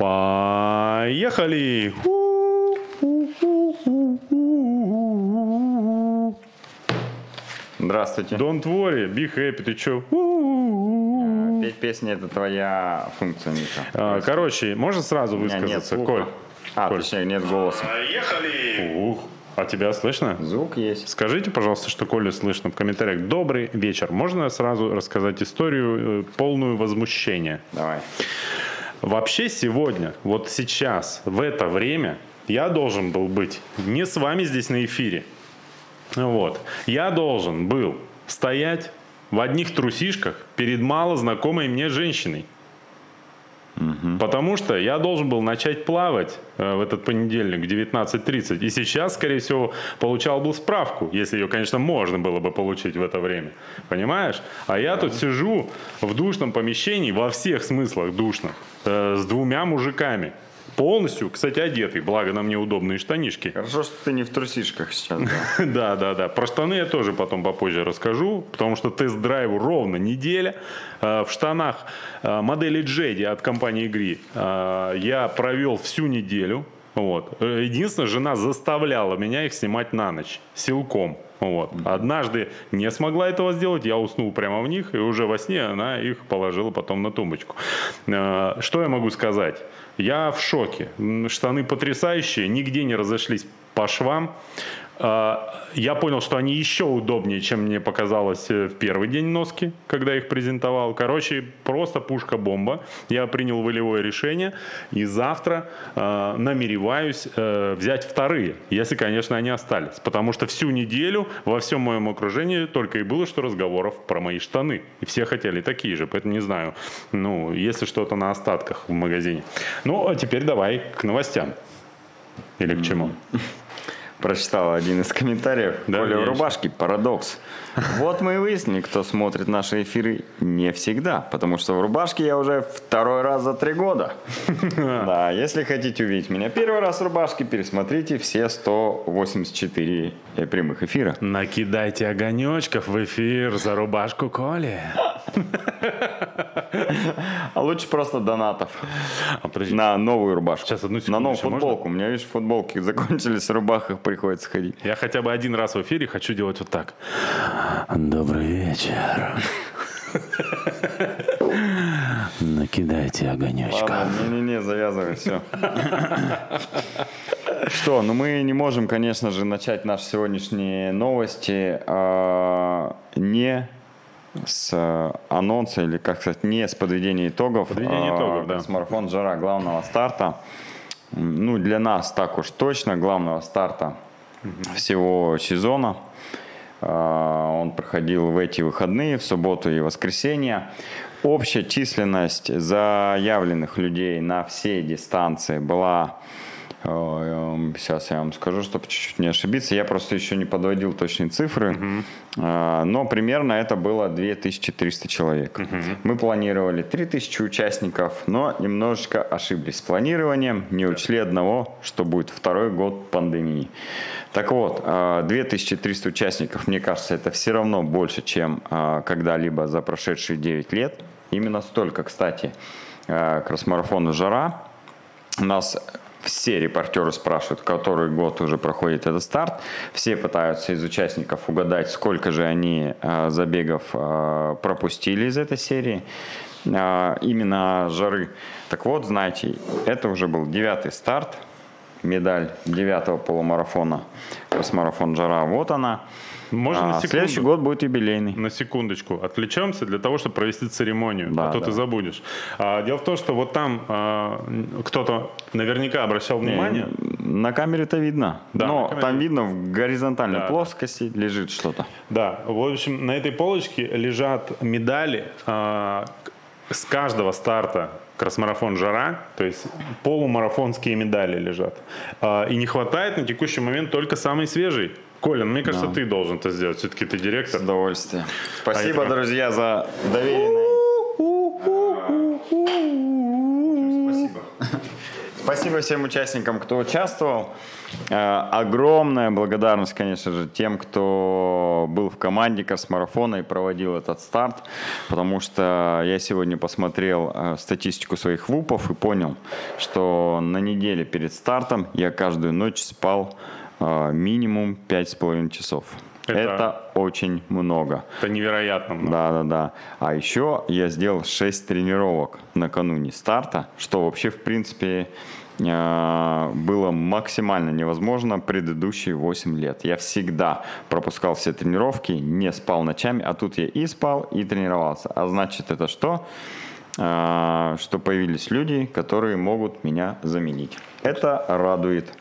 Поехали! Здравствуйте. Don't worry, be happy, ты чё? Петь песни это твоя функция, Миша. А, Короче, можно сразу нет высказаться? слуха. Коль, А, Коль. точнее, нет голоса. Поехали! Ух, а тебя слышно? Звук есть. Скажите, пожалуйста, что Колю слышно в комментариях. Добрый вечер. Можно сразу рассказать историю, э, полную возмущения? Давай. Вообще сегодня, вот сейчас, в это время, я должен был быть не с вами здесь на эфире. Вот. Я должен был стоять в одних трусишках перед мало знакомой мне женщиной. Потому что я должен был начать плавать э, в этот понедельник в 19.30. И сейчас, скорее всего, получал бы справку, если ее, конечно, можно было бы получить в это время. Понимаешь? А я тут сижу в душном помещении, во всех смыслах душно, э, с двумя мужиками. Полностью, кстати, одетый, благо на мне удобные штанишки. Хорошо, что ты не в трусишках сейчас. да. Да, да. Про штаны я тоже потом попозже расскажу, потому что тест-драйву ровно неделя. Э, В штанах э, модели Джеди от компании Гри э, я провел всю неделю. Вот. Единственное, жена заставляла меня их снимать на ночь, силком. Вот. Однажды не смогла этого сделать, я уснул прямо в них, и уже во сне она их положила потом на тумбочку. Что я могу сказать? Я в шоке. Штаны потрясающие, нигде не разошлись по швам. А, Я понял, что они еще удобнее, чем мне показалось э, в первый день носки, когда их презентовал. Короче, просто пушка-бомба. Я принял волевое решение и завтра э, намереваюсь э, взять вторые, если, конечно, они остались. Потому что всю неделю во всем моем окружении только и было, что разговоров про мои штаны. И все хотели такие же, поэтому не знаю, ну, если что-то на остатках в магазине. Ну, а теперь давай к новостям. Или к чему? Прочитал один из комментариев. Да, Коля в рубашке. Парадокс. Вот мы и выяснили, кто смотрит наши эфиры не всегда. Потому что в рубашке я уже второй раз за три года. Да, если хотите увидеть меня первый раз в рубашке, пересмотрите все 184 прямых эфира. Накидайте огонечков в эфир за рубашку Коли. А лучше просто донатов. А. На новую рубашку. Сейчас, одну На новую секунду, футболку. У меня, видишь, футболки закончились, в рубахах приходится ходить. Я хотя бы один раз в эфире хочу делать вот так. Добрый вечер. Накидайте огонечков. Ладно, не-не-не, завязывай, все. Что, ну мы не можем, конечно же, начать наши сегодняшние новости а, не с а, анонса, или, как сказать, не с подведения итогов. Подведение а, итогов, да. с марафон «Жара» главного старта. Ну, для нас так уж точно, главного старта всего сезона. А, Он проходил в эти выходные, в субботу и воскресенье. Общая численность заявленных людей на все дистанции была, сейчас я вам скажу, чтобы чуть-чуть не ошибиться, я просто еще не подводил точные цифры, А, но примерно это было 2300 человек. Мы планировали 3000 участников, но немножечко ошиблись с планированием, не учли одного, что будет второй год пандемии. Так вот, а, 2300 участников, мне кажется, это все равно больше, чем когда-либо за прошедшие 9 лет. Именно столько, кстати, к «Жара». Нас все репортеры спрашивают, который год уже проходит этот старт. Все пытаются из участников угадать, сколько же они а, забегов а, пропустили из этой серии. А, именно жары. Так вот, знаете, это уже был девятый старт. Медаль девятого полумарафона. Кросмарафон «Жара». Вот она. Можно А, на секунду? следующий год будет юбилейный. На секундочку. Отвлечемся для того, чтобы провести церемонию. Да, а то да. ты забудешь. А, дело в том, что вот там а, кто-то наверняка обращал внимание. На камере это видно. Да, Но камере там видно. в горизонтальной Да, плоскости лежит что-то. Да, в общем, на этой полочке лежат медали а, с каждого старта кросмарафон «Жара», то есть полумарафонские медали лежат. А, и не хватает на текущий момент только самый свежий. Коля, ну, мне кажется, ты должен это сделать. Все-таки ты С директор. удовольствием. Спасибо, А это- друзья, за доверенное. Спасибо. Спасибо всем участникам, кто участвовал. Э, огромная благодарность, конечно же, тем, кто был в команде Космарафона и проводил этот старт, потому что я сегодня посмотрел э, статистику своих вупов и понял, что на неделе перед стартом я каждую ночь спал минимум 5,5 часов. Это, это очень много. Это невероятно много. Да, да, да. А еще я сделал 6 тренировок накануне старта, что вообще, в принципе, э, было максимально невозможно предыдущие 8 лет. Я всегда пропускал все тренировки, не спал ночами, а тут я и спал, и тренировался. А значит, это что? Э, что появились люди, которые могут меня заменить. Это радует.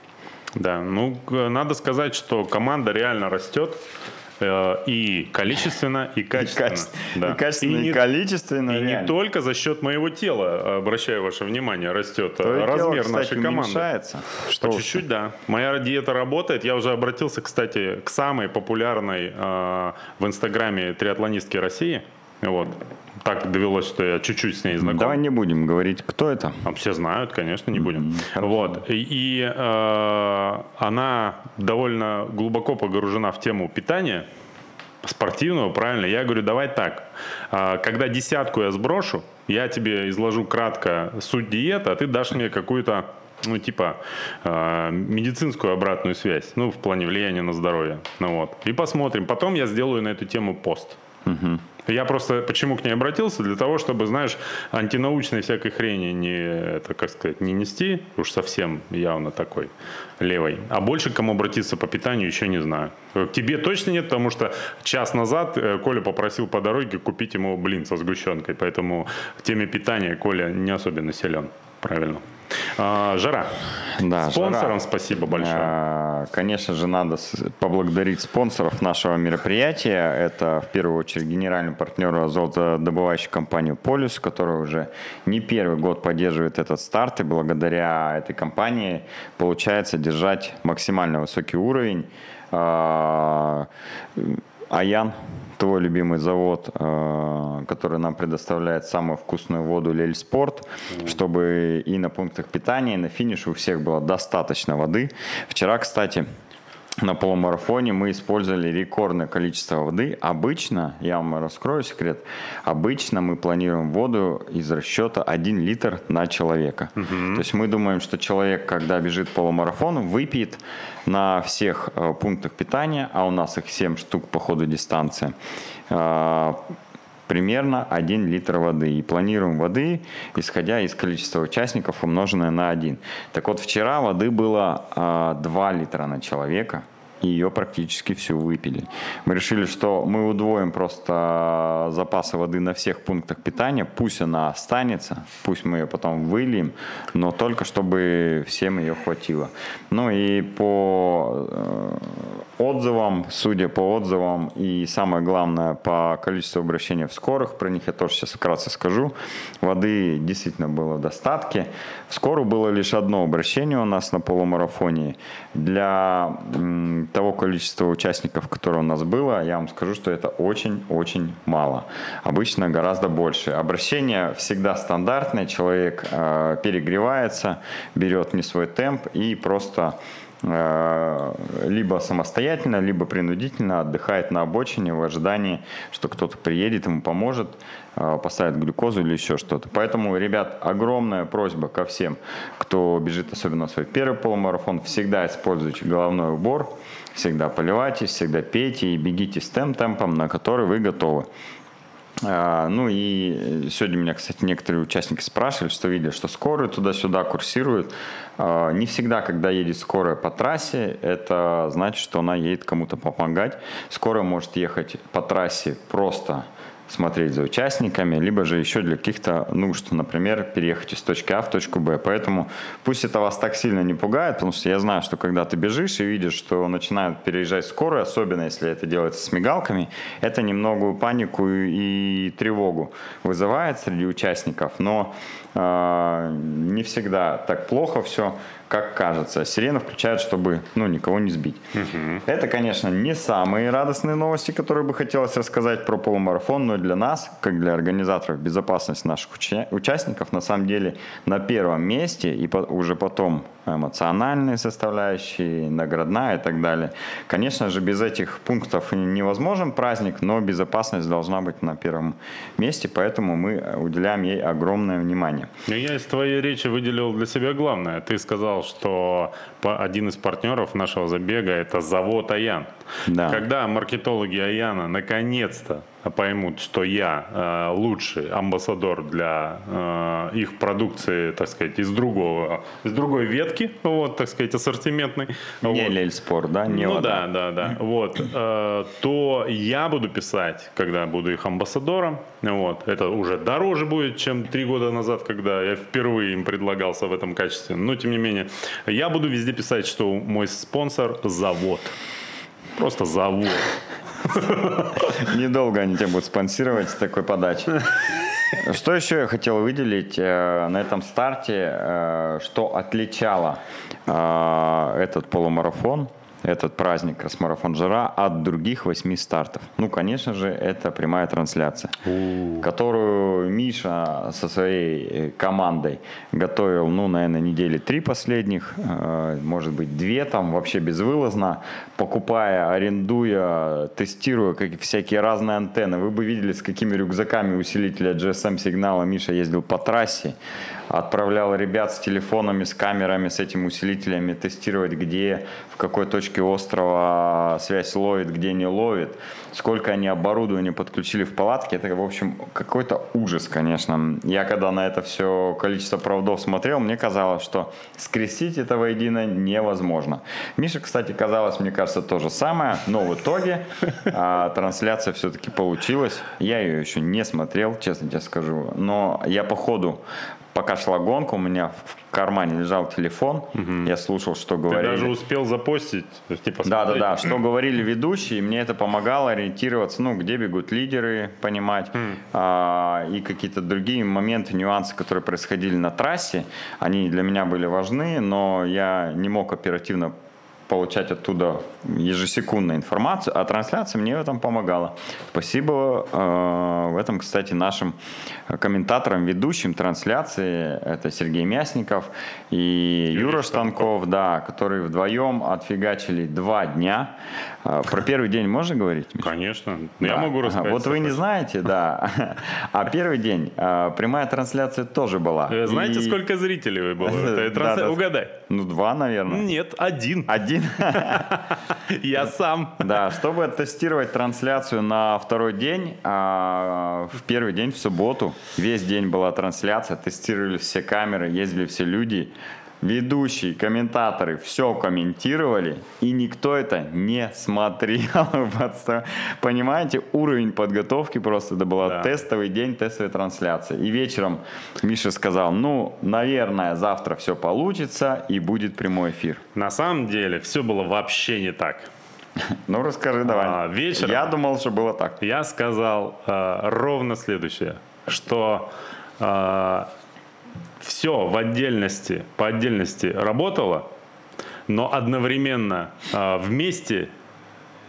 Да, ну, надо сказать, что команда реально растет. Э, и количественно, и качественно. И, качественно, да. и, качественно, и, и количественно. И реально. не только за счет моего тела, обращаю ваше внимание, растет Твое размер тело, кстати, нашей команды. Уменьшается. Что По чуть-чуть, да. Моя диета работает. Я уже обратился, кстати, к самой популярной э, в Инстаграме триатлонистке России. Вот так довелось, что я чуть-чуть с ней знаком. Давай не будем говорить, кто это. А все знают, конечно, не будем. Mm-hmm. Вот. И, и э, она довольно глубоко погружена в тему питания спортивного, правильно? Я говорю, давай так. Э, когда десятку я сброшу, я тебе изложу кратко суть диеты, а ты дашь мне какую-то ну, типа, э, медицинскую обратную связь, ну, в плане влияния на здоровье. Ну, вот. И посмотрим. Потом я сделаю на эту тему пост. Угу. Я просто почему к ней обратился? Для того, чтобы, знаешь, антинаучной всякой хрени не, это, как сказать, не нести, уж совсем явно такой левой. А больше к кому обратиться по питанию еще не знаю. К тебе точно нет, потому что час назад э, Коля попросил по дороге купить ему блин со сгущенкой, поэтому в теме питания Коля не особенно силен. Правильно. А, жара. Да, Спонсорам жара. спасибо большое. А, конечно же, надо поблагодарить спонсоров нашего мероприятия. Это в первую очередь генеральный партнер золотодобывающей компании «Полюс», которая уже не первый год поддерживает этот старт. И благодаря этой компании получается держать максимально высокий уровень. А, Аян твой любимый завод, э, который нам предоставляет самую вкусную воду Лель Спорт, чтобы и на пунктах питания, и на финише у всех было достаточно воды. Вчера, кстати, на полумарафоне мы использовали рекордное количество воды. Обычно, я вам раскрою секрет, обычно мы планируем воду из расчета 1 литр на человека. Угу. То есть мы думаем, что человек, когда бежит полумарафон, выпьет на всех э, пунктах питания, а у нас их 7 штук по ходу дистанции, э, примерно 1 литр воды. И планируем воды, исходя из количества участников, умноженное на 1. Так вот, вчера воды было э, 2 литра на человека – и ее практически всю выпили. Мы решили, что мы удвоим просто запасы воды на всех пунктах питания, пусть она останется, пусть мы ее потом выльем, но только чтобы всем ее хватило. Ну и по э, отзывам, судя по отзывам и самое главное по количеству обращений в скорых, про них я тоже сейчас вкратце скажу, воды действительно было в достатке. В скорую было лишь одно обращение у нас на полумарафоне. Для того количества участников, которое у нас было, я вам скажу, что это очень-очень мало. Обычно гораздо больше. Обращение всегда стандартное, человек э, перегревается, берет не свой темп и просто либо самостоятельно, либо принудительно отдыхает на обочине в ожидании, что кто-то приедет, ему поможет, э, поставит глюкозу или еще что-то. Поэтому, ребят, огромная просьба ко всем, кто бежит, особенно свой первый полумарафон, всегда используйте головной убор, Всегда поливайтесь, всегда пейте и бегите с тем темпом, на который вы готовы. А, ну и сегодня меня, кстати, некоторые участники спрашивали, что видят, что скорые туда-сюда курсируют. А, не всегда, когда едет скорая по трассе, это значит, что она едет кому-то помогать. Скорая может ехать по трассе просто смотреть за участниками, либо же еще для каких-то нужд, например, переехать из точки А в точку Б. Поэтому пусть это вас так сильно не пугает, потому что я знаю, что когда ты бежишь и видишь, что начинают переезжать скорые, особенно если это делается с мигалками, это немного панику и тревогу вызывает среди участников, но э, не всегда так плохо все как кажется. Сирены включают, чтобы ну, никого не сбить. Угу. Это, конечно, не самые радостные новости, которые бы хотелось рассказать про полумарафон, но для нас, как для организаторов безопасности наших уча- участников, на самом деле на первом месте и по- уже потом эмоциональные составляющие, наградная и так далее. Конечно же, без этих пунктов невозможен праздник, но безопасность должна быть на первом месте, поэтому мы уделяем ей огромное внимание. Я из твоей речи выделил для себя главное. Ты сказал, сказал, что один из партнеров нашего забега это завод Аян. Да. Когда маркетологи Аяна наконец-то поймут, что я э, лучший амбассадор для э, их продукции, так сказать, из другого, из другой ветки, вот, так сказать, ассортиментной. Не вот. Лельспор, да? Не ну вода. да, да, да. Вот, э, то я буду писать, когда буду их амбассадором. Вот, это уже дороже будет, чем три года назад, когда я впервые им предлагался в этом качестве. Но тем не менее, я буду везде писать, что мой спонсор завод. Просто завод. Недолго они тебя будут спонсировать с такой подачей. Что еще я хотел выделить э, на этом старте, э, что отличало э, этот полумарафон этот праздник Красмарафон Жара от других восьми стартов? Ну, конечно же, это прямая трансляция, У-у-у. которую Миша со своей э, командой готовил, ну, наверное, недели три последних, э, может быть, две там вообще безвылазно, покупая, арендуя, тестируя как всякие разные антенны. Вы бы видели, с какими рюкзаками усилителя GSM-сигнала Миша ездил по трассе, отправлял ребят с телефонами, с камерами, с этими усилителями тестировать, где, в какой точке острова связь ловит, где не ловит, сколько они оборудования подключили в палатке. Это, в общем, какой-то ужас, конечно. Я когда на это все количество проводов смотрел, мне казалось, что скрестить это воедино невозможно. Миша, кстати, казалось, мне кажется, то же самое, но в итоге а, трансляция все-таки получилась. Я ее еще не смотрел, честно тебе скажу, но я по ходу пока шла гонка, у меня в кармане лежал телефон, угу. я слушал, что говорили. Ты даже успел запостить? Типа, да, да, да, что говорили ведущие, мне это помогало ориентироваться, ну, где бегут лидеры, понимать, mm. а, и какие-то другие моменты, нюансы, которые происходили на трассе, они для меня были важны, но я не мог оперативно получать оттуда ежесекундную информацию, а трансляция мне в этом помогала. Спасибо э, в этом, кстати, нашим комментаторам, ведущим трансляции. Это Сергей Мясников и Юрий Юра Штанков, да, которые вдвоем отфигачили два дня. Э, про первый день можно говорить? Конечно. Да. Я могу рассказать. Вот вы не знаете, да. А первый день э, прямая трансляция тоже была. Э, знаете, сколько зрителей было? Угадай. Ну, два, наверное. Нет, один. Один? Я сам. Да, чтобы тестировать трансляцию на второй день, а, в первый день, в субботу, весь день была трансляция, тестировали все камеры, ездили все люди, ведущие, комментаторы все комментировали, и никто это не смотрел. Понимаете, уровень подготовки просто, это был да. тестовый день, тестовой трансляции. И вечером Миша сказал, ну, наверное, завтра все получится, и будет прямой эфир. На самом деле, все было вообще не так. Ну, расскажи давай. А, вечером я думал, что было так. Я сказал а, ровно следующее, что а, все в отдельности, по отдельности работало, но одновременно э, вместе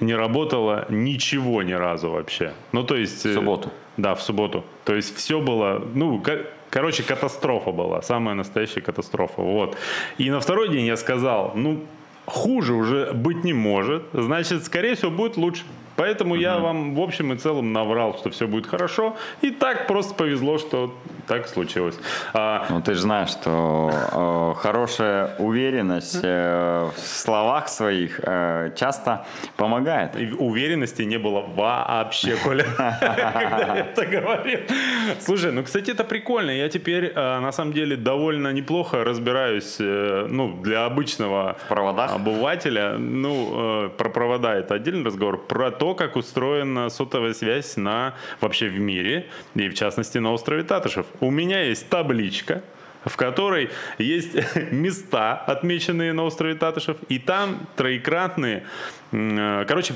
не работало ничего ни разу вообще. Ну, то есть... В субботу. Да, в субботу. То есть все было, ну, короче, катастрофа была, самая настоящая катастрофа. Вот. И на второй день я сказал, ну, хуже уже быть не может, значит, скорее всего, будет лучше. Поэтому угу. я вам в общем и целом наврал, что все будет хорошо. И так просто повезло, что так случилось. А... Ну, ты же знаешь, что э, хорошая уверенность э, в словах своих э, часто помогает. И уверенности не было вообще, Коля, когда я это говорил. Слушай, ну, кстати, это прикольно. Я теперь, э, на самом деле, довольно неплохо разбираюсь, э, ну, для обычного обывателя. Ну, э, про провода это отдельный разговор. Про то, как устроена сотовая связь на вообще в мире, и в частности на острове Татышев. У меня есть табличка, в которой есть места, отмеченные на острове Татышев, и там троекратные, э, короче,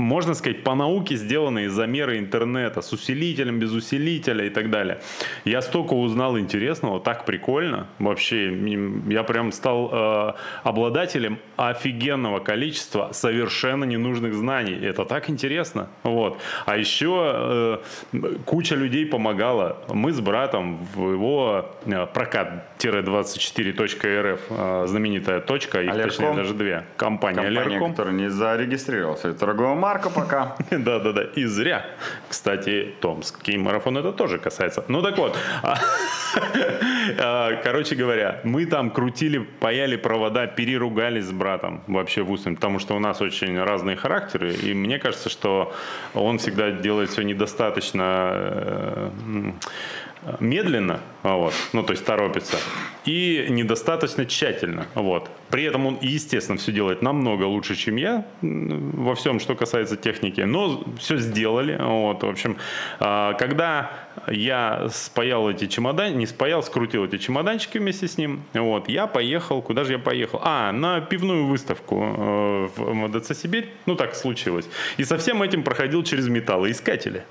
можно сказать, по науке сделанные замеры интернета с усилителем, без усилителя и так далее. Я столько узнал интересного, так прикольно. Вообще, я прям стал э, обладателем офигенного количества совершенно ненужных знаний. Это так интересно. Вот. А еще э, куча людей помогала. Мы с братом в его э, прокат-24.рф, э, знаменитая точка, их Алерком? точнее даже две, компания, Компания, Алерком. которая не зарегистрировалась. Это торговая марка пока. Да-да-да, и зря. Кстати, Томский марафон это тоже касается. Ну так вот, а, короче говоря, мы там крутили, паяли провода, переругались с братом вообще в устном, потому что у нас очень разные характеры, и мне кажется, что он всегда делает все недостаточно э, медленно, вот, ну то есть торопится, и недостаточно тщательно, вот. При этом он, естественно, все делает намного лучше, чем я во всем, что касается техники, но все сделали, вот, в общем, а, когда я спаял эти чемоданы, не спаял, скрутил эти чемоданчики вместе с ним, вот, я поехал, куда же я поехал? А, на пивную выставку э, в МДЦ Сибирь, ну так случилось, и со всем этим проходил через металлоискатели.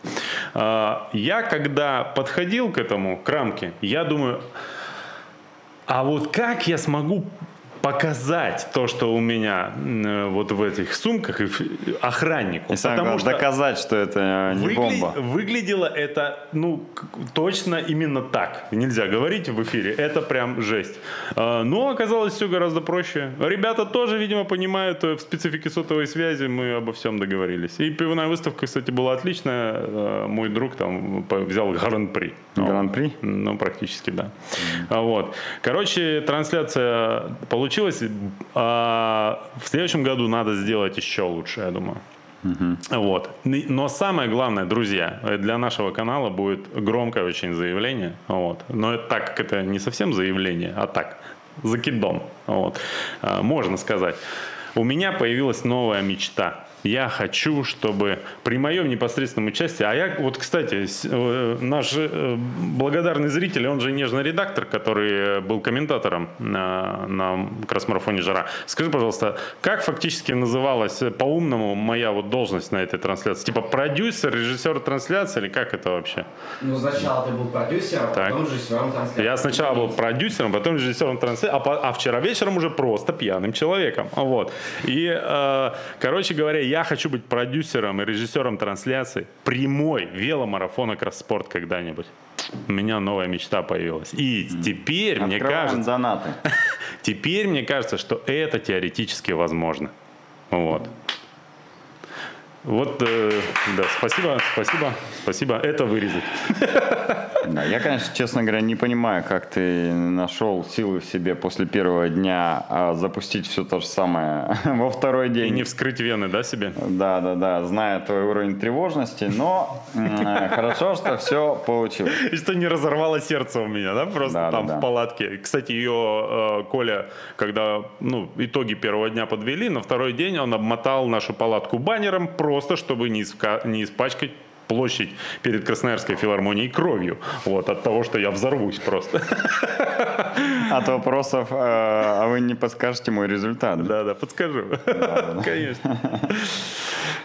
А, Я, когда подходил к этому, к рамке, я думаю, а вот как я смогу показать то, что у меня э, вот в этих сумках и в- охраннику? И самое главное, доказать, что это не Выгля- бомба. Выглядело это, ну, точно именно так. Нельзя говорить в эфире, это прям жесть. А, Но оказалось все гораздо проще. Ребята тоже, видимо, понимают э, в специфике сотовой связи, мы обо всем договорились. И пивная выставка, кстати, была отличная. Э, Мой друг там взял гран-при. Гран-при? Ну, практически, да. А, Вот. Короче, трансляция получилась. А, В следующем году надо сделать еще лучше, я думаю. Вот. Н- Но самое главное, друзья, э, для нашего канала будет громкое очень заявление. Вот. Но это так как это не совсем заявление, а так, закидон. Вот. А, Можно сказать. У меня появилась новая мечта. Я хочу, чтобы при моем непосредственном участии, а я, вот, кстати, э, наш э, благодарный зритель, он же нежный редактор, который э, был комментатором на, на кросс-марафоне «Жара». Скажи, пожалуйста, как фактически называлась по-умному моя вот должность на этой трансляции? Типа продюсер, режиссер трансляции или как это вообще? Ну, сначала ты был продюсером, Так. потом режиссером трансляции. Я сначала был продюсером, потом режиссером трансляции, а, по- а вчера вечером уже просто пьяным человеком. Вот. И, э, короче говоря, я хочу быть продюсером и режиссером трансляции прямой веломарафона Кросспорт когда-нибудь. У меня новая мечта появилась. И теперь, мне Открываем кажется, донаты. теперь мне кажется, что это теоретически возможно. Вот. Вот, э, да, спасибо, спасибо, спасибо. Это вырезать. Да, я, конечно, честно говоря, не понимаю, как ты нашел силы в себе после первого дня а, запустить все то же самое во второй И день. не вскрыть вены, да, себе? Да, да, да, зная твой уровень тревожности, но хорошо, что все получилось. И что не разорвало сердце у меня, да, просто там в палатке. Кстати, ее э, Коля, когда ну, итоги первого дня подвели, на второй день он обмотал нашу палатку баннером, просто чтобы не, иска- не испачкать площадь перед Красноярской филармонией кровью. Вот, от того, что я взорвусь просто. От вопросов, э, а вы не подскажете мой результат? Да-да, подскажу. Конечно.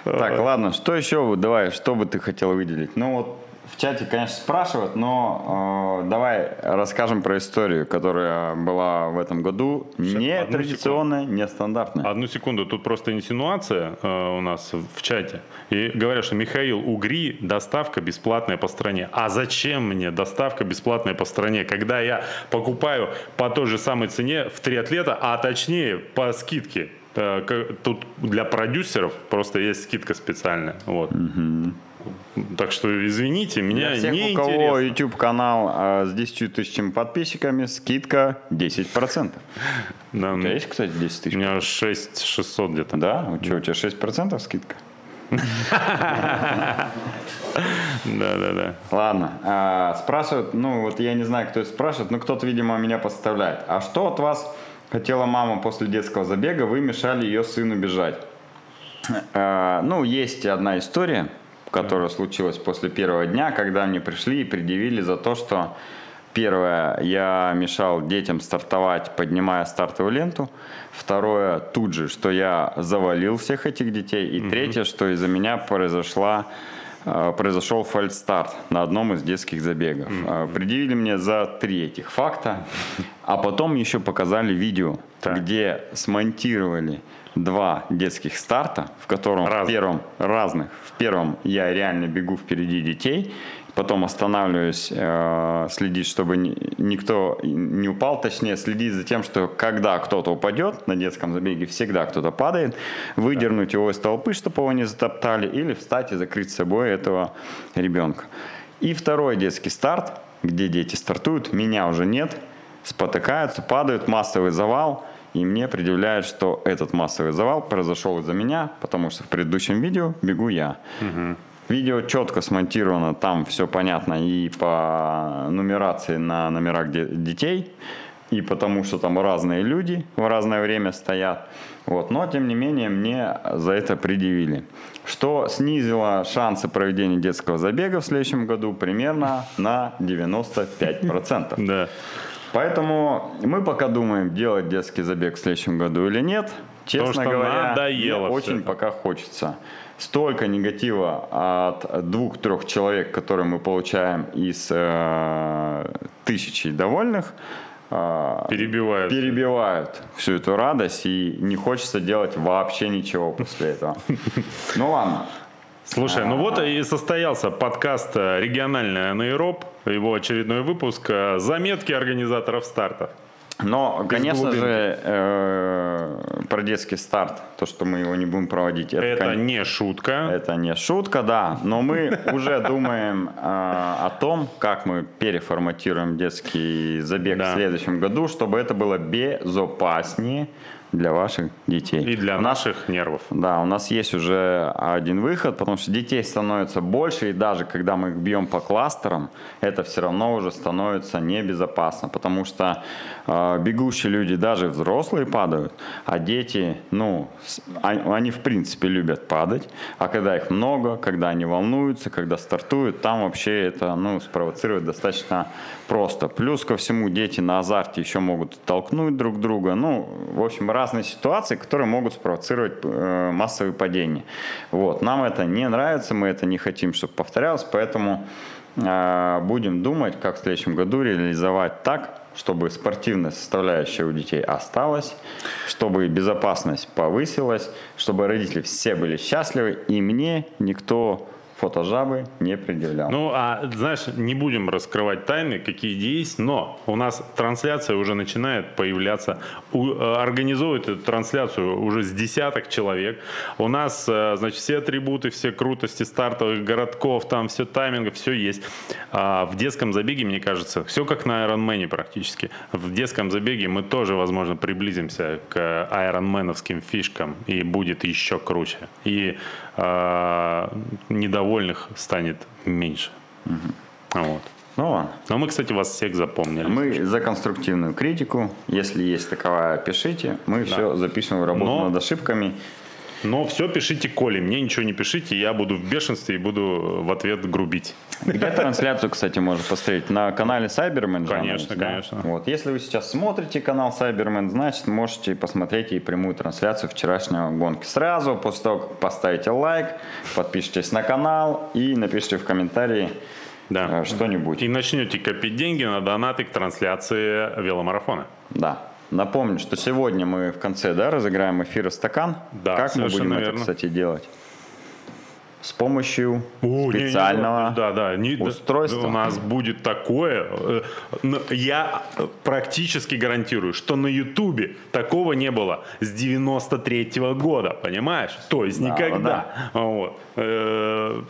Так, ладно, что еще, давай, что бы ты хотел выделить? Ну вот в чате, конечно, спрашивают, но э, давай расскажем про историю, которая была в этом году. Не традиционная, не стандартная. Одну секунду, тут просто инсинуация э, у нас в чате. И говорят, что Михаил Угри, доставка бесплатная по стране. А зачем мне доставка бесплатная по стране, когда я покупаю по той же самой цене в три атлета, а точнее по скидке? Э, Тут для продюсеров просто есть скидка специальная. Вот. Так что извините, меня Для всех, не у кого интересно. YouTube канал э, с 10 тысячами подписчиками, скидка 10%. Да, У тебя есть, кстати, 10 у тысяч? меня 6 600 где-то. Да? У, чё, у тебя 6% скидка? Да, да, да. Ладно, а, спрашивают, ну вот я не знаю, кто это спрашивает, но кто-то, видимо, меня подставляет. А что от вас хотела мама после детского забега? Вы мешали ее сыну бежать. А, ну, есть одна история, которая случилась после первого дня, когда мне пришли и предъявили за то, что Первое, я мешал детям стартовать, поднимая стартовую ленту. Второе, тут же, что я завалил всех этих детей. И третье, что из-за меня произошла произошел фальстарт на одном из детских забегов. Э, Предъявили мне за три этих факта, а потом еще показали видео, Так. где смонтировали два детских старта, в котором в Разных. первом разных. В первом я реально бегу впереди детей, потом останавливаюсь, э, следить, чтобы ни- никто не упал, точнее следить за тем, что когда кто-то упадет на детском забеге, всегда кто-то падает, выдернуть его из толпы, чтобы его не затоптали, или встать и закрыть собой этого ребенка. И второй детский старт, где дети стартуют, меня уже нет, спотыкаются, падают, массовый завал, и мне предъявляют, что этот массовый завал произошел из-за меня, потому что в предыдущем видео бегу я. Видео четко смонтировано, там все понятно и по нумерации на номерах де- детей, и потому что там разные люди в разное время стоят. Вот. Но, тем не менее, мне за это предъявили. Что снизило шансы проведения детского забега в следующем году примерно на 95%. Да. Поэтому мы пока думаем, делать детский забег в следующем году или нет. Честно что говоря, надоело очень это. пока хочется. Столько негатива от двух-трех человек, которые мы получаем из э, тысячи довольных, э, Перебивают. перебивают всю эту радость, и не хочется делать вообще ничего после этого. Ну ладно. Слушай, ну вот и состоялся подкаст э, «Региональный анаэроб», его очередной выпуск э, «Заметки организаторов стартов». Но, конечно глубинки. же, э, про детский старт, то, что мы его не будем проводить, это, Это кон- не шутка. Это не шутка, да, но мы уже думаем э, о том, как мы переформатируем детский забег Да. в следующем году, чтобы это было безопаснее для ваших детей. И для У нас наших нервов. да, у нас есть уже один выход, потому что детей становится больше, и даже когда мы их бьем по кластерам, это все равно уже становится небезопасно, потому что э, бегущие люди, даже взрослые падают, а дети, ну, а- они в принципе любят падать, а когда их много, когда они волнуются, когда стартуют, там вообще это, ну, спровоцировать достаточно просто. Плюс ко всему дети на азарте еще могут толкнуть друг друга, ну, в общем, разные ситуации, которые могут спровоцировать э, массовые падения. Вот. Нам это не нравится, мы это не хотим, чтобы повторялось, поэтому э, будем думать, как в следующем году реализовать так, чтобы спортивная составляющая у детей осталась, чтобы безопасность повысилась, чтобы родители все были счастливы, и мне никто фотожабы не предъявлял. Ну, а знаешь, не будем раскрывать тайны, какие есть, но у нас трансляция уже начинает появляться. У- э, организует эту трансляцию уже с десяток человек. У нас, э, значит, все атрибуты, все крутости стартовых городков, там все тайминга, все есть. А в детском забеге, мне кажется, все как на Ironman практически. В детском забеге мы тоже, возможно, приблизимся к айронменовским фишкам и будет еще круче. И э, недовольных станет меньше. Вот. Ну ладно. Но мы, кстати, вас всех запомнили. Мы за конструктивную критику. Если есть таковая, пишите. Мы все запишем в работу Но- над ошибками. Но все пишите Коле, мне ничего не пишите, я буду в бешенстве и буду в ответ грубить. Где трансляцию, кстати, можно посмотреть? На канале Cyberman? Конечно, да? конечно. Вот. Если вы сейчас смотрите канал Cyberman, значит, можете посмотреть и прямую трансляцию вчерашнего гонки. Сразу после того, как поставите лайк, подпишитесь на канал и напишите в комментарии Да. э, что-нибудь. И начнете копить деньги на донаты к трансляции веломарафона. Да. Напомню, что сегодня мы в конце да, разыграем эфира стакан. Да, как мы будем это, верно. кстати, делать? С помощью О, не, не, специального да, да, не- да, устройства. У нас будет такое. э, Я практически гарантирую, что на Ютубе такого не было с 93 года, понимаешь? То есть Да, никогда. Вот. Э,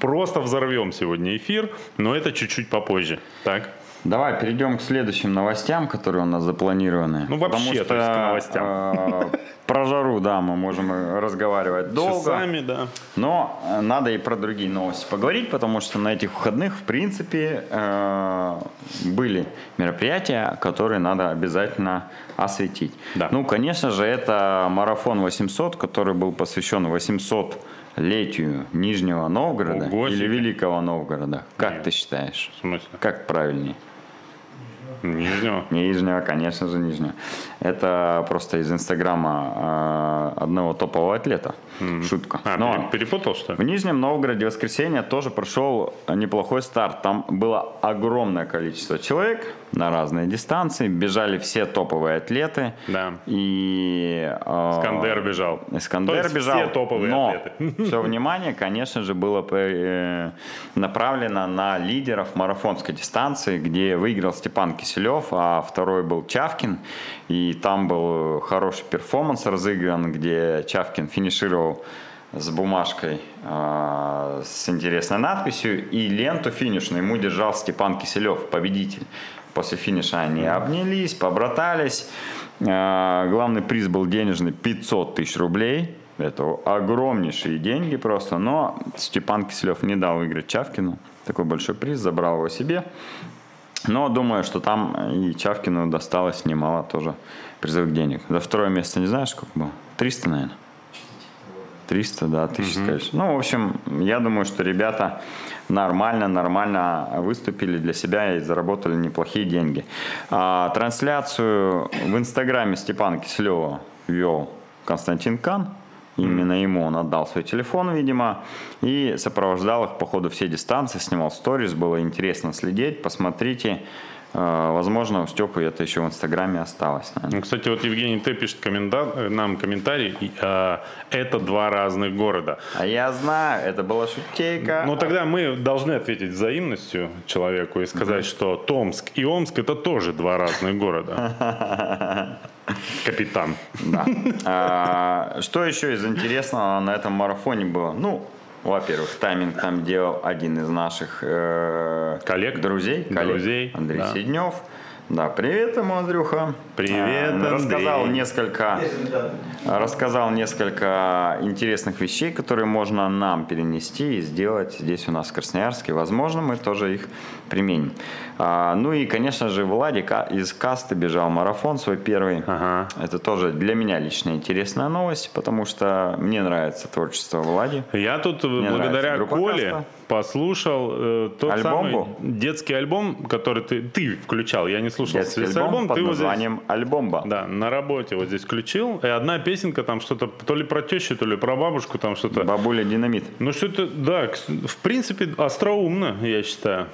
Просто взорвем сегодня эфир, но это чуть-чуть попозже. Так? Давай перейдем к следующим новостям, которые у нас запланированы. Ну, вообще, Потому что, к новостям. э, про жару, да, мы можем э, разговаривать долго. Часами, да. Но э, надо и про другие новости поговорить, потому что на этих выходных, в принципе, э, были мероприятия, которые надо обязательно осветить. Да. Ну, конечно же, это марафон 800, который был посвящен 800-летию Нижнего Новгорода Ого или. Великого Новгорода. Как Нет. ты считаешь? В смысле? Как правильнее? Нижнего. Нижнего, конечно же, Нижнего. Это просто из инстаграма э, одного топового атлета. Шутка. А, Но пере- перепутал, что в ли? Нижнем Новгороде в воскресенье тоже прошел неплохой старт. Там было огромное количество человек на разные дистанции. Бежали все топовые атлеты. Да. И... э, Искандер бежал. Искандер То бежал. все топовые но атлеты. все внимание, конечно же, было э, направлено на лидеров марафонской дистанции, где выиграл Степан Киселев, а второй был Чавкин. И там был хороший перформанс разыгран, где Чавкин финишировал с бумажкой э, с интересной надписью и ленту финишную ему держал Степан Киселев, победитель. После финиша они обнялись, побратались. Э, главный приз был денежный 500 тысяч рублей. Это огромнейшие деньги просто. Но Степан Киселев не дал выиграть Чавкину. Такой большой приз, забрал его себе. Но думаю, что там и Чавкину досталось немало тоже призовых денег. За второе место не знаешь, сколько было? 300, наверное. 300, да, тысяч, конечно. Ну, в общем, я думаю, что ребята нормально, нормально выступили для себя и заработали неплохие деньги. А, трансляцию в инстаграме Степана Киселева вел Константин Кан. Именно ему он отдал свой телефон, видимо, и сопровождал их по ходу все дистанции, снимал сторис, было интересно следить, посмотрите. Э, Возможно, у Степы это еще в Инстаграме осталось. наверное. Ну, Кстати, вот Евгений Т. пишет э, нам комментарий. э, Это два разных города. А я знаю, это была шутейка. Ну, тогда мы должны ответить взаимностью человеку и сказать, что Томск и Омск это тоже два разных города. Капитан. Да. А, что еще из интересного на этом марафоне было? Ну, во-первых, тайминг там делал один из наших э, Коллег? друзей, коллег, Друзей, Андрей да. Седнев. Да, привет ему, Андрюха. Привет, Рассказал Андрей. несколько, рассказал несколько интересных вещей, которые можно нам перенести и сделать здесь у нас в Красноярске. Возможно, мы тоже их применим. А, ну и, конечно же, Владик а- из касты бежал марафон свой первый. Ага. Это тоже для меня лично интересная новость, потому что мне нравится творчество Влади. Я тут э, благодаря нравится группа Коле Каста. послушал э, тот Альбом самый детский альбом, который ты, ты включал. Я не слушал Детский весь альбом под Ты вот здесь- названием «Альбомба». Да, на работе вот здесь включил. И одна песенка там что-то то ли про тещу, то ли про бабушку, там что-то. Бабуля Динамит. Ну что-то, да, в принципе, остроумно, я считаю.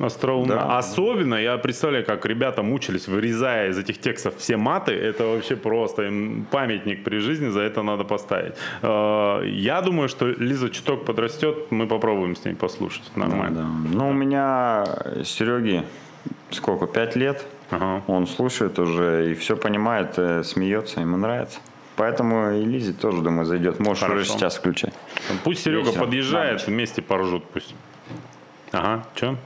Остроумно. Да. Особенно я представляю, как ребята мучились, вырезая из этих текстов все маты. Это вообще просто им памятник при жизни, за это надо поставить. Э, Я думаю, что Лиза чуток подрастет, мы попробуем с ней послушать. Нормально. Да. Ну, у меня Сереги сколько, пять лет. Ага. Он слушает уже и все понимает, э, смеется, ему нравится. Поэтому и Лизе тоже, думаю, зайдет. Можешь Хорошо. уже сейчас включать. Пусть Серега на подъезжает, вместе поржут пусть. Ага, что?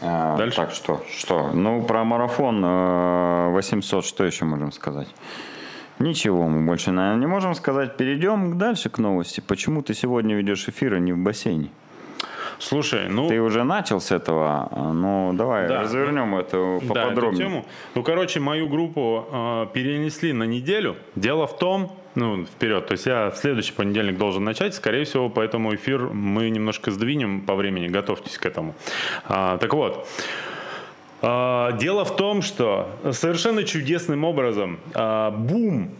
А, Дальше? Так, что? Что? Ну, про марафон э, 800 что еще можем сказать? Ничего мы больше, наверное, не можем сказать. Перейдем дальше к новости. Почему ты сегодня ведешь эфир, а не в бассейне? Слушай, ну... Ты уже начал с этого, ну давай Да. развернем эту Да, эту поподробнее. тему. Ну, короче, мою группу э, перенесли на неделю. Дело в том, ну, вперед, то есть я в следующий понедельник должен начать, скорее всего, поэтому эфир мы немножко сдвинем по времени, готовьтесь к этому. А, так вот, а, дело в том, что совершенно чудесным образом а, бум,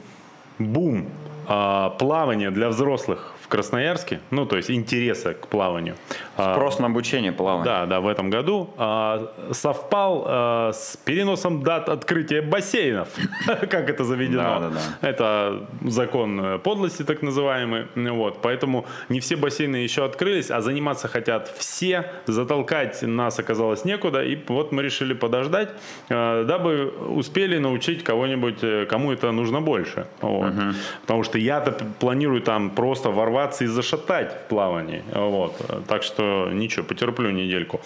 бум а, плавания для взрослых в Красноярске, ну, то есть интереса к плаванию. а, Спрос на обучение плавания. да, да, в этом году а, совпал а, с переносом дат открытия бассейнов, как это заведено. Да, да, Это закон э, подлости, так называемый. Вот, поэтому не все бассейны еще открылись, а заниматься хотят все. Затолкать нас оказалось некуда, и вот мы решили подождать, э, дабы успели научить кого-нибудь, э, кому это нужно больше. Вот. Потому что я-то планирую там просто ворваться и зашатать в плавании. Вот. Так что ничего, потерплю недельку.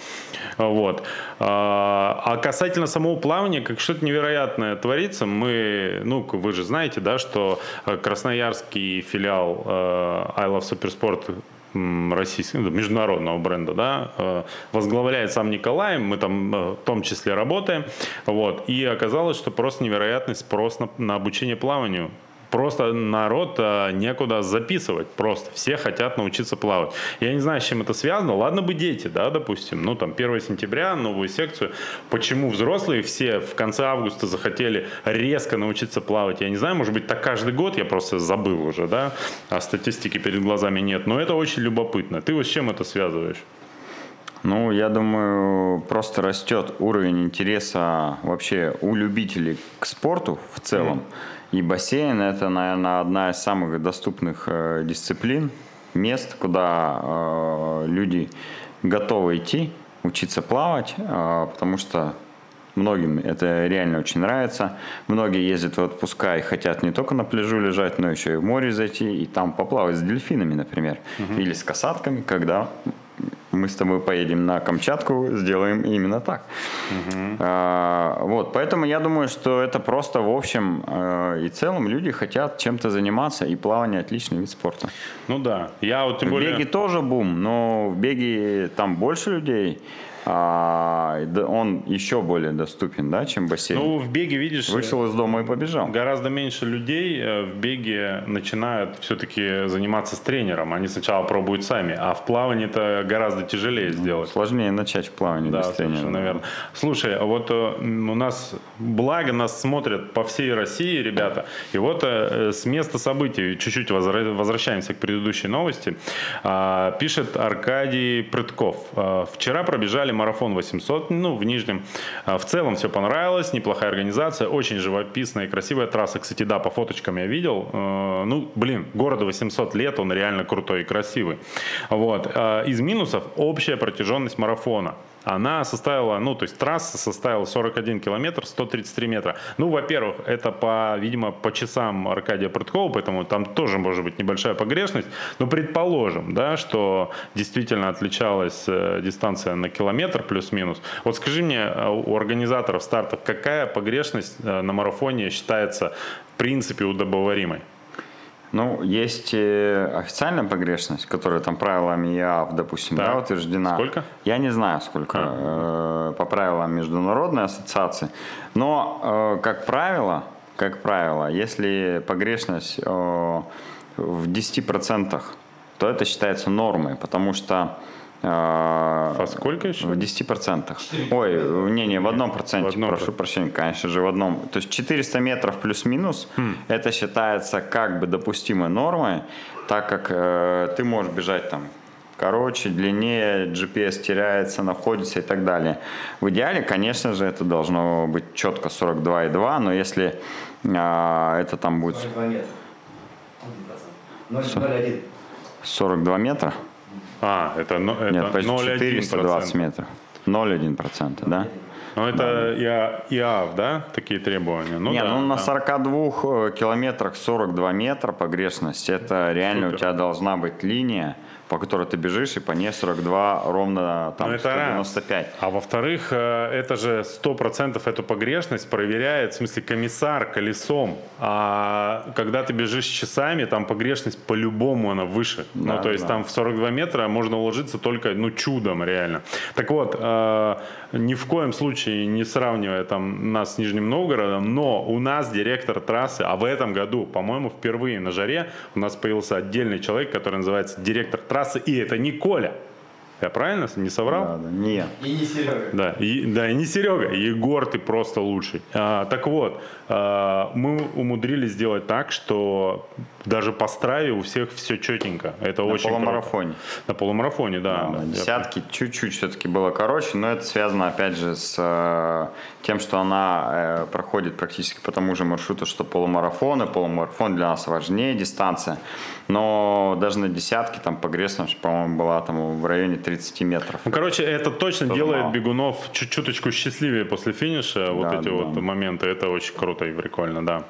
Вот. А а касательно самого плавания, как что-то невероятное творится. Мы, ну, вы же знаете, да, что э, красноярский филиал э, I Love Supersport российского, ну, международного бренда, да, э, возглавляет сам Николай, мы там в том числе работаем, вот, и оказалось, что просто невероятный спрос на, на обучение плаванию просто народ э, некуда записывать просто. Все хотят научиться плавать. Я не знаю, с чем это связано. Ладно бы дети, да, допустим, ну там 1 сентября, новую секцию. Почему взрослые все в конце августа захотели резко научиться плавать? Я не знаю, может быть, так каждый год, я просто забыл уже, да, а статистики перед глазами нет. Но это очень любопытно. Ты вот с чем это связываешь? Ну, я думаю, просто растет уровень интереса вообще у любителей к спорту в целом. Mm. И бассейн это, наверное, одна из самых доступных э, дисциплин, мест, куда э, люди готовы идти, учиться плавать, э, потому что Многим это реально очень нравится. Многие ездят в отпуска и хотят не только на пляжу лежать, но еще и в море зайти и там поплавать с дельфинами, например. Угу. Или с касатками, когда мы с тобой поедем на Камчатку, сделаем именно так. Угу. А, вот, поэтому я думаю, что это просто в общем э, и целом люди хотят чем-то заниматься, и плавание отличный вид спорта. Ну да, я вот тем в более... беге тоже бум, но в беге там больше людей, а, он еще более доступен, да, чем бассейн. Ну, в беге, видишь... Вышел из дома и побежал. Гораздо меньше людей э, в беге начинают все-таки заниматься с тренером. Они сначала пробуют сами, а в плавании это гораздо тяжелее ну, сделать. Сложнее начать в плавании да, без тренера. наверное. Слушай, а вот э, у нас, благо нас смотрят по всей России ребята, и вот э, с места событий, чуть-чуть возвращаемся к предыдущей новости, а, пишет Аркадий Прытков. Вчера пробежали пробежали марафон 800, ну, в Нижнем. А, в целом все понравилось, неплохая организация, очень живописная и красивая трасса. Кстати, да, по фоточкам я видел. Э, ну, блин, городу 800 лет, он реально крутой и красивый. Вот. А, из минусов общая протяженность марафона она составила, ну, то есть трасса составила 41 километр, 133 метра. Ну, во-первых, это по, видимо, по часам Аркадия Прыткова, поэтому там тоже может быть небольшая погрешность. Но предположим, да, что действительно отличалась э, дистанция на километр плюс-минус. Вот скажи мне, э, у организаторов стартов, какая погрешность э, на марафоне считается в принципе удобоваримой? Ну, есть э, официальная погрешность, которая там правилами ИАФ, допустим, да, утверждена. Сколько? Я не знаю, сколько а. э, по правилам Международной ассоциации. Но, э, как правило, как правило, если погрешность в 10%, то это считается нормой, потому что а, а сколько еще? В 10%. Ой, не-не, в одном проценте, в одном прошу про... прощения, конечно же, в одном. То есть 400 метров плюс-минус, хм. это считается как бы допустимой нормой, так как э, ты можешь бежать там короче, длиннее, GPS теряется, находится и так далее. В идеале, конечно же, это должно быть четко 42,2, но если э, это там будет... 42 метра. 0,1. 42 метра? А, это, это Нет, почти 420 метров. 0,1%, да? Ну, это да. ИАВ, да, такие требования? Ну, Не, да, ну на 42 э, километрах 42 метра погрешность, это реально Супер. у тебя должна быть линия, по которой ты бежишь, и по ней 42 ровно там, ну, это 195. Раз. А во-вторых, э, это же 100% эту погрешность проверяет, в смысле, комиссар колесом. А когда ты бежишь часами, там погрешность по-любому она выше. Да, ну, то есть да. там в 42 метра можно уложиться только, ну, чудом реально. Так вот, э, ни в коем случае не сравнивая там нас с Нижним Новгородом, но у нас директор трассы, а в этом году, по-моему, впервые на жаре у нас появился отдельный человек, который называется директор трассы, и это не Коля. Я правильно не соврал? Да, да. Нет. И не Серега. Да, и, да, и не Серега. Егор, ты просто лучший. А, так вот, мы умудрились сделать так, что даже по страве у всех все четенько. Это на очень полумарафоне. Круто. На полумарафоне, да. да, да. Десятки чуть-чуть все-таки было короче, но это связано опять же с э, тем, что она э, проходит практически по тому же маршруту, что полумарафон, и полумарафон для нас важнее дистанция. Но даже на десятке там погрешность, по-моему, была там в районе 30 метров. Ну, короче, это точно делает мало. бегунов чуть-чуточку счастливее после финиша. Да, вот эти да. вот моменты. Это очень круто и прикольно, да.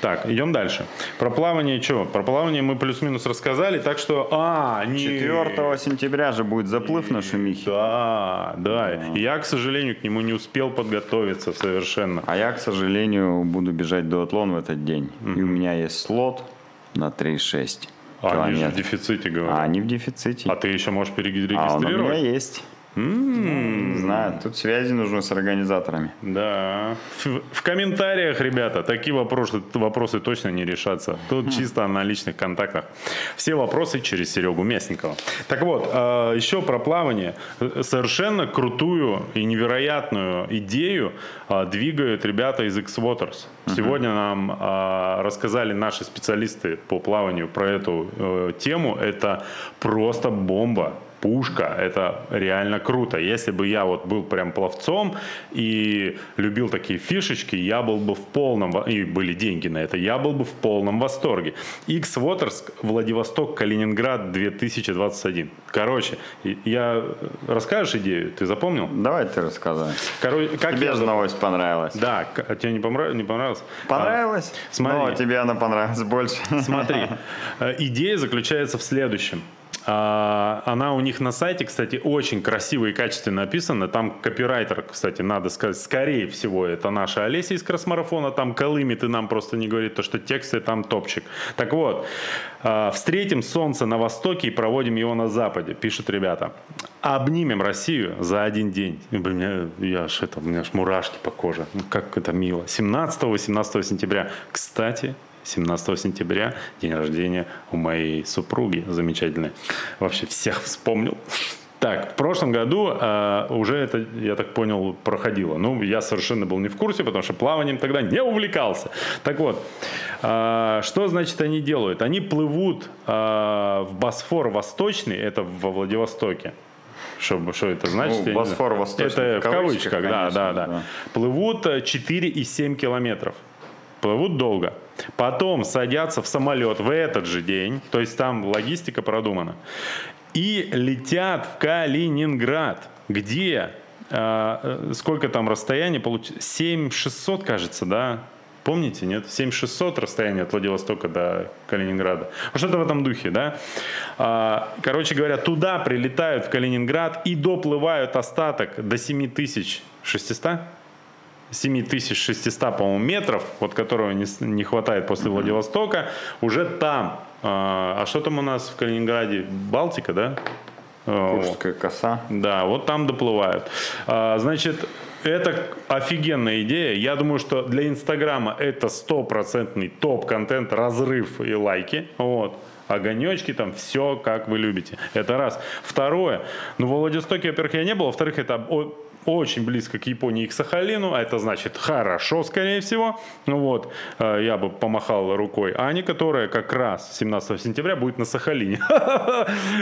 Так, идем дальше. Про плавание что? Про плавание мы плюс-минус рассказали, так что... А, не... 4 сентября же будет заплыв на Шумихе. Да, да. да. Я, к сожалению, к нему не успел подготовиться совершенно. А я, к сожалению, буду бежать до Атлон в этот день. Mm-hmm. И у меня есть слот на 3,6. А они же в дефиците, говорят. А они в дефиците. А ты еще можешь перерегистрировать? А он у меня есть. М, Не знаю, тут связи нужны с организаторами. Да. В, в комментариях, ребята, такие вопросы, вопросы точно не решатся. Тут чисто на личных контактах. Все вопросы через Серегу Мясникова. Так вот, э, еще про плавание. Совершенно крутую и невероятную идею э, двигают ребята из X-Waters. Сегодня нам э, рассказали наши специалисты по плаванию про эту э, тему. Это просто бомба пушка, это реально круто. Если бы я вот был прям пловцом и любил такие фишечки, я был бы в полном, и были деньги на это, я был бы в полном восторге. X Waters, Владивосток, Калининград 2021. Короче, я расскажешь идею, ты запомнил? Давай ты рассказывай. Короче, как Тебе я же новость понравилась. Да, а тебе не, понрав- не понравилось? Понравилось? А, смотри. Но тебе она понравилась больше. Смотри, э, идея заключается в следующем. А, Она у них на сайте, кстати, очень красиво и качественно написана. Там копирайтер, кстати, надо сказать, скорее всего, это наша Олеся из Красмарафона. Там колымит и нам просто не говорит то, что тексты там топчик. Так вот, а, встретим солнце на востоке и проводим его на западе, пишут ребята. Обнимем Россию за один день. И, блин, я аж это, у меня аж мурашки по коже. Ну, как это мило. 17-18 сентября. Кстати, 17 сентября день рождения у моей супруги замечательной. Вообще всех вспомнил. Так, в прошлом году э, уже это, я так понял, проходило. Ну, я совершенно был не в курсе, потому что плаванием тогда не увлекался. Так вот, э, что значит они делают? Они плывут э, в Босфор Восточный, это во Владивостоке. Что, что это значит? Ну, я не Босфор. Восточный, Это в в кавычках, кавычках, да, конечно, да, да, да. Плывут э, 4,7 километров. Плывут долго. Потом садятся в самолет в этот же день, то есть там логистика продумана, и летят в Калининград, где э, э, сколько там расстояние получится? 7600, кажется, да? Помните, нет? 7600 расстояние от Владивостока до Калининграда. Ну, Что-то в этом духе, да? А, Короче говоря, туда прилетают в Калининград и доплывают остаток до 7600? 7600, по-моему, метров, вот которого не, не хватает после Владивостока, уже там. А а что там у нас в Калининграде? Балтика, да? А. Куршская коса. Да, вот там доплывают. А, Значит, это офигенная идея. Я думаю, что для Инстаграма это стопроцентный топ-контент, разрыв и лайки. Вот. Огонечки там, все как вы любите. Это раз. Второе. Ну, во Владивостоке, во-первых, я не был. Во-вторых, это очень близко к Японии и к Сахалину, а это значит хорошо, скорее всего. Ну вот, э, я бы помахал рукой Ане, которая как раз 17 сентября будет на Сахалине.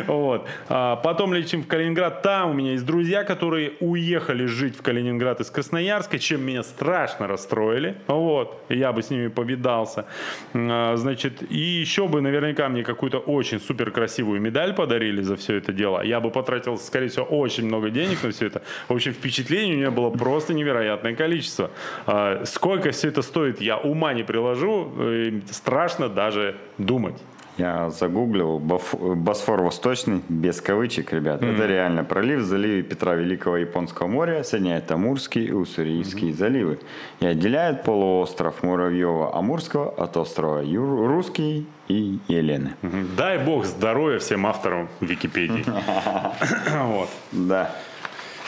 Вот. А Потом летим в Калининград. Там у меня есть друзья, которые уехали жить в Калининград из Красноярска, чем меня страшно расстроили. Вот. Я бы с ними повидался. А, Значит, и еще бы наверняка мне какую-то очень супер красивую медаль подарили за все это дело. Я бы потратил, скорее всего, очень много денег на все это. В общем, впечатлений у меня было просто невероятное количество. А, Сколько все это стоит, я ума не приложу. э, Страшно даже думать. Я загуглил Босфор Восточный, без кавычек, ребят. Это реально пролив в заливе Петра Великого Японского моря, соединяет Амурские и Уссурийские заливы и отделяет полуостров Муравьева-Амурского от острова Юр- Русский и Елены. Мгм. Дай бог здоровья всем авторам Википедии. Да.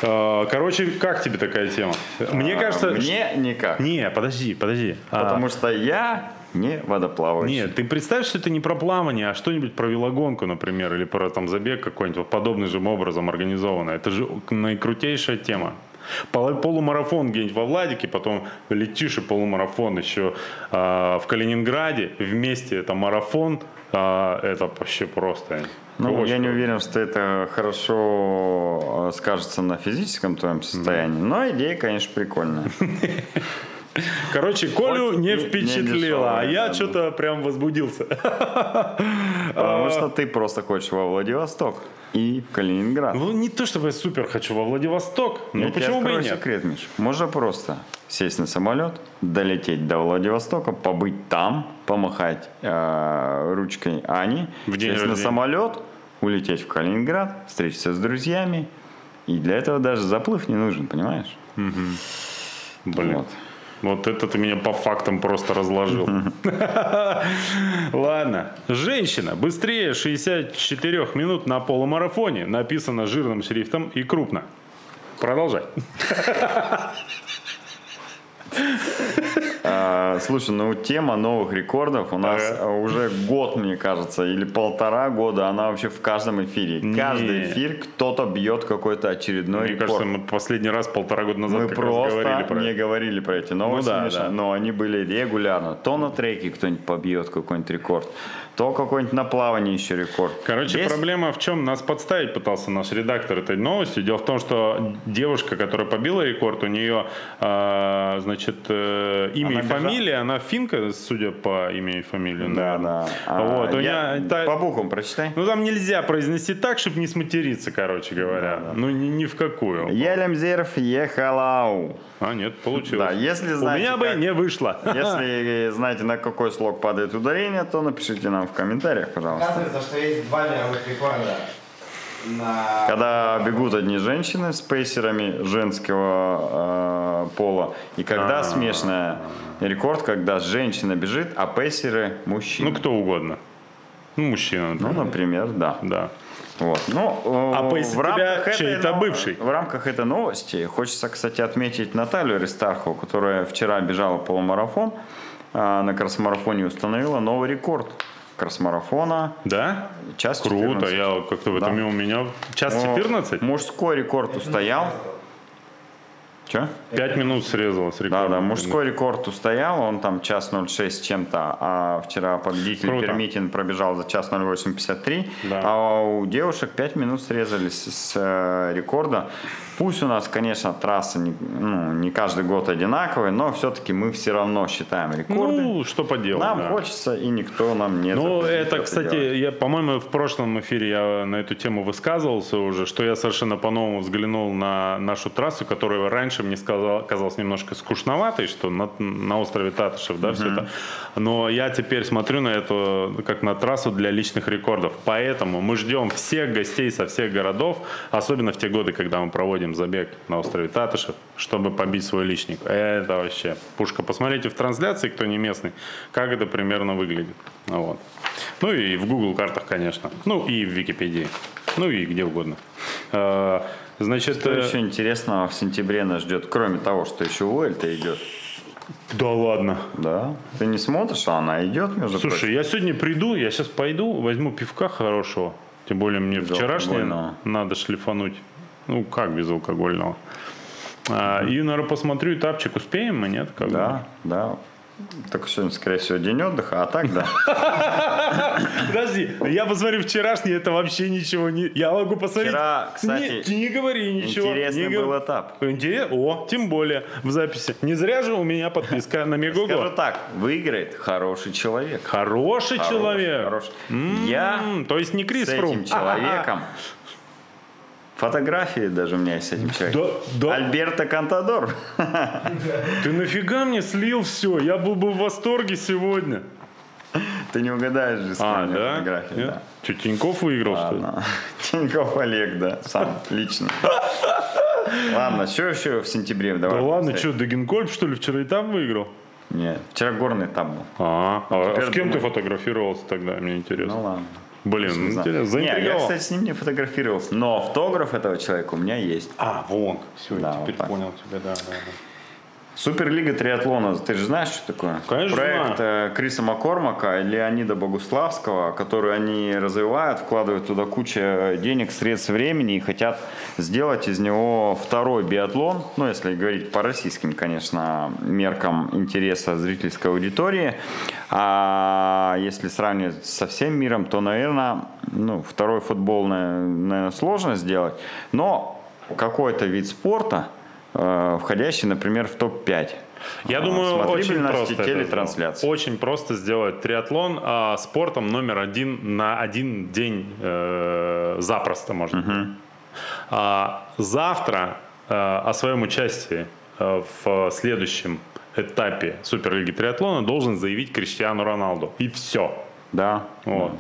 Э, Короче, как тебе такая тема? Мне кажется... А, Мне никак. Не, подожди, подожди. А, Потому что я не водоплавающий. Нет, ты представь, что это не про плавание, а что-нибудь про велогонку, например, или про там забег какой-нибудь подобным же образом организованно. Это же наикрутейшая тема. Пол- Полумарафон где-нибудь во Владике, потом летишь и полумарафон еще а, в Калининграде, вместе это марафон, а, это вообще просто... Ну, очень я не уверен, что это хорошо э, скажется на физическом твоем состоянии, но идея, конечно, прикольная. Короче, Колю не впечатлило, а я что-то прям возбудился. Потому что ты просто хочешь во Владивосток и в Калининград. Ну, не то чтобы я супер хочу во Владивосток, но почему бы и нет? секрет, Миш. Можно просто сесть на самолет, долететь до Владивостока, побыть там, помахать э, ручкой Ани, сесть на самолет, улететь в Калининград, встретиться с друзьями. И для этого даже заплыв не нужен, понимаешь? Блин. Вот. Вот это ты меня по фактам просто разложил. Ладно. Женщина быстрее 64 минут на полумарафоне. Написано жирным шрифтом и крупно. Продолжай. А, слушай, ну тема новых рекордов у нас Ага. а, уже год, мне кажется, или полтора года, она вообще в каждом эфире. Не. Каждый эфир кто-то бьет какой-то очередной Мне рекорд. кажется, мы последний раз полтора года назад Мы просто говорили про не это. говорили про эти новости, Ну да, Миша, да. но они были регулярно. То на треке кто-нибудь побьет какой-нибудь рекорд, то какой-нибудь на плавании еще рекорд. Короче, Здесь- проблема в чем? Нас подставить пытался наш редактор этой новости. Дело в том, что девушка, которая побила рекорд, у нее, а, значит, э, имя Она и бежала- фамилия, она финка, судя по имени и фамилии. Да, наверное. да. А, Вот, у я- нее та- По буквам прочитай. Ну, там нельзя произнести так, чтобы не сматериться, короче говоря. Ну, ни, ни в какую. Елемзерф ехалау. А, нет, получилось. Да, если У знаете, меня бы как- не вышло. Если знаете, на какой слог падает ударение, то напишите нам в комментариях, пожалуйста. Оказывается, что есть два мировых рекорда на... Когда бегут одни женщины с пейсерами женского э, пола, и когда А. смешанная рекорд, когда женщина бежит, а пейсеры мужчины. Ну, кто угодно. Ну, мужчина, Ну, например. например, да. Да. Вот. Ну, э, А пейсер в рамках чей-то бывший? В рамках этой новости хочется, кстати, отметить Наталью Аристархову, которая вчера бежала полумарафон, а на кросс-марафоне установила новый рекорд кросс-марафона. Да? Час Круто, 14. я как-то в этом Да. мимо меня. Час Ну, 14? Мужской рекорд устоял. Че? Пять минут срезалось Да, рекорд. да, мужской рекорд устоял, он там час 06 с чем-то, а вчера победитель Круто. Пермитин пробежал за час 08.53, Да. а у девушек 5 минут срезались с э, рекорда. Пусть у нас, конечно, трасса не, ну, не каждый год одинаковая, но все-таки мы все равно считаем рекорды. Ну, что поделать. нам да. хочется, и никто нам не Ну, это, кстати, делать. я, по-моему, в прошлом эфире я на эту тему высказывался уже, что я совершенно по-новому взглянул на нашу трассу, которая раньше мне сказал, казалась немножко скучноватой, что на, на острове Татышев, да, все это. Но я теперь смотрю на эту как на трассу для личных рекордов. Поэтому мы ждем всех гостей со всех городов, особенно в те годы, когда мы проводим забег на острове Татышев, чтобы побить свой личник. Это вообще пушка. Посмотрите в трансляции, кто не местный, как это примерно выглядит. Вот. Ну и в Google картах, конечно. Ну и в Википедии. Ну и где угодно. Значит, Что э, еще интересного в сентябре нас ждет, кроме того, что еще Уэльта идет? да ладно. Да? Ты не смотришь, а она идет, между Слушай, я сегодня приду, я сейчас пойду, возьму пивка хорошего. Тем более мне вчерашнее надо шлифануть. Ну, как безалкогольного. А, и, наверное, посмотрю этапчик. Успеем мы, нет? Как бы? Да, Так сегодня, скорее всего, день отдыха, а так да. Подожди, я посмотрю вчерашний, это вообще ничего не... Я могу посмотреть... Вчера, кстати, Не, не говори ничего. Интересный не был этап. Интерес... О, тем более в записи. Не зря же у меня подписка на Скажу Мегаго. так, выиграет хороший человек. Хороший Хороший, человек. хороший. Я То есть не Крис с Фрум. этим человеком, фотографии даже у меня есть с этим человеком. Да, да. Альберто Кантадор. Ты нафига мне слил все? Я был бы в восторге сегодня. Ты не угадаешь же, с А, да? фотографии. Нет? да. Чё, Тиньков выиграл, что ли? Ладно. Тиньков Олег, да, сам, лично. Ладно, что еще в сентябре? Да Давай. ладно, быстрее. что, Дагенкольб, что ли, вчера и там выиграл? Нет, вчера горный этап был. А, а с кем ты фотографировался тогда, мне интересно. Ну ладно. Блин, интересно, Не, я, заинтриговал. кстати, с ним не фотографировался, но автограф этого человека у меня есть. А, вон, все, Да, теперь вот понял тебя, да, да, да. Суперлига триатлона, ты же знаешь, что такое? Конечно Проект э, Криса Маккормака и Леонида Богуславского, который они развивают, вкладывают туда кучу э, денег, средств, времени и хотят сделать из него второй биатлон, ну, если говорить по российским, конечно, меркам интереса зрительской аудитории. А если сравнивать со всем миром, то, наверное, ну, второй футбол, наверное, сложно сделать, но какой-то вид спорта, входящий, например, в топ-5. Я А, думаю, очень просто телетрансляции. сделать. Очень просто сделать триатлон а, спортом номер один на один день э, запросто можно. быть. А, завтра э, о своем участии э, в следующем этапе Суперлиги триатлона должен заявить Криштиану Роналду. И все. Да, Вот.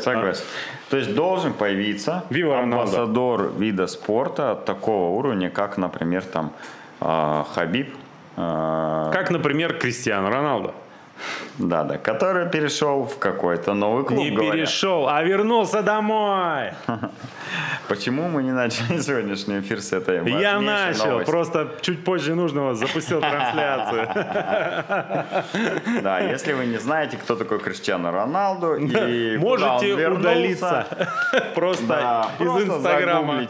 согласен. То есть должен появиться Роналдо. амбассадор вида спорта такого уровня, как, например, там а, Хабиб э, Как, например, Кристиану Роналдо. Да, да, который перешел в какой-то новый клуб. Не говорят. перешел, а вернулся домой. Почему мы не начали сегодняшний эфир с этой Я начал, новости? просто чуть позже нужного запустил трансляцию. Да, если вы не знаете, кто такой Криштиану Роналду и Можете удалиться просто из Инстаграма.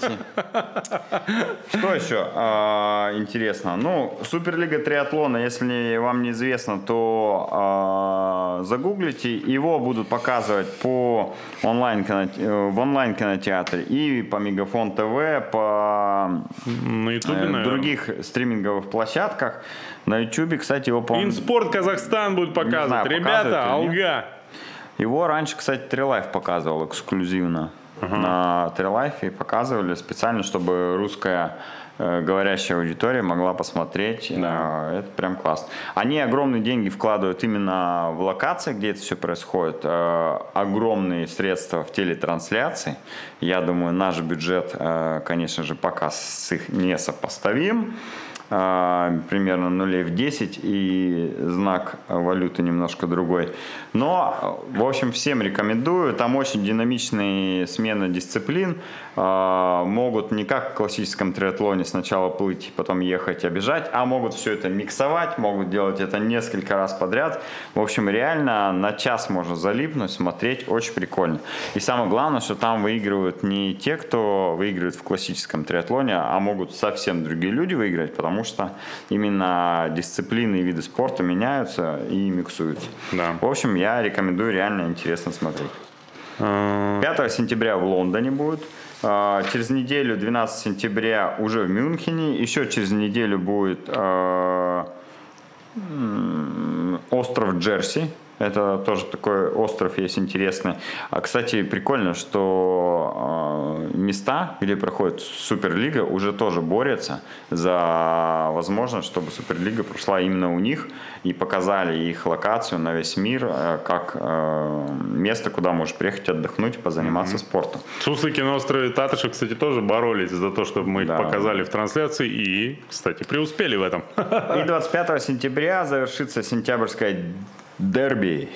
Что еще а, интересно? Ну, Суперлига триатлона, если вам не известно, то а, загуглите. Его будут показывать по онлайн э, в онлайн кинотеатре и по Мегафон ТВ, по На Ютубе, э, других стриминговых площадках. На Ютубе, кстати, его, по Инспорт Казахстан будет показывать. знаю, Ребята, алга. Его раньше, кстати, Трилайф показывал эксклюзивно. На Трилайфе показывали специально, чтобы русская говорящая аудитория могла посмотреть. Э, Это прям классно. Они огромные деньги вкладывают именно в локации, где это все происходит. Э, Огромные средства в телетрансляции. Я думаю, наш бюджет, э, конечно же, пока с их не сопоставим примерно нулей в 10 и знак валюты немножко другой. Но, в общем, всем рекомендую. Там очень динамичные смены дисциплин. А, Могут не как в классическом триатлоне сначала плыть, потом ехать, а бежать, а могут все это миксовать, могут делать это несколько раз подряд. В общем, реально на час можно залипнуть, смотреть, очень прикольно. И самое главное, что там выигрывают не те, кто выигрывает в классическом триатлоне, а могут совсем другие люди выиграть, потому что именно дисциплины и виды спорта меняются и миксуются. Да. В общем, я рекомендую, реально интересно смотреть. Э, 5 сентября в Лондоне будет. А, Через неделю, 12 сентября, уже в Мюнхене. Еще через неделю будет а, остров Джерси. Это тоже такой остров есть интересный. А, кстати, прикольно, что а, места, где проходит Суперлига, уже тоже борются за возможность, чтобы Суперлига прошла именно у них и показали их локацию на весь мир э, как э, место, куда можешь приехать отдохнуть, позаниматься спортом. Суслики на острове Татышев, кстати, тоже боролись за то, чтобы мы их Да. показали в трансляции и, кстати, преуспели в этом. И 25 сентября завершится сентябрьское дерби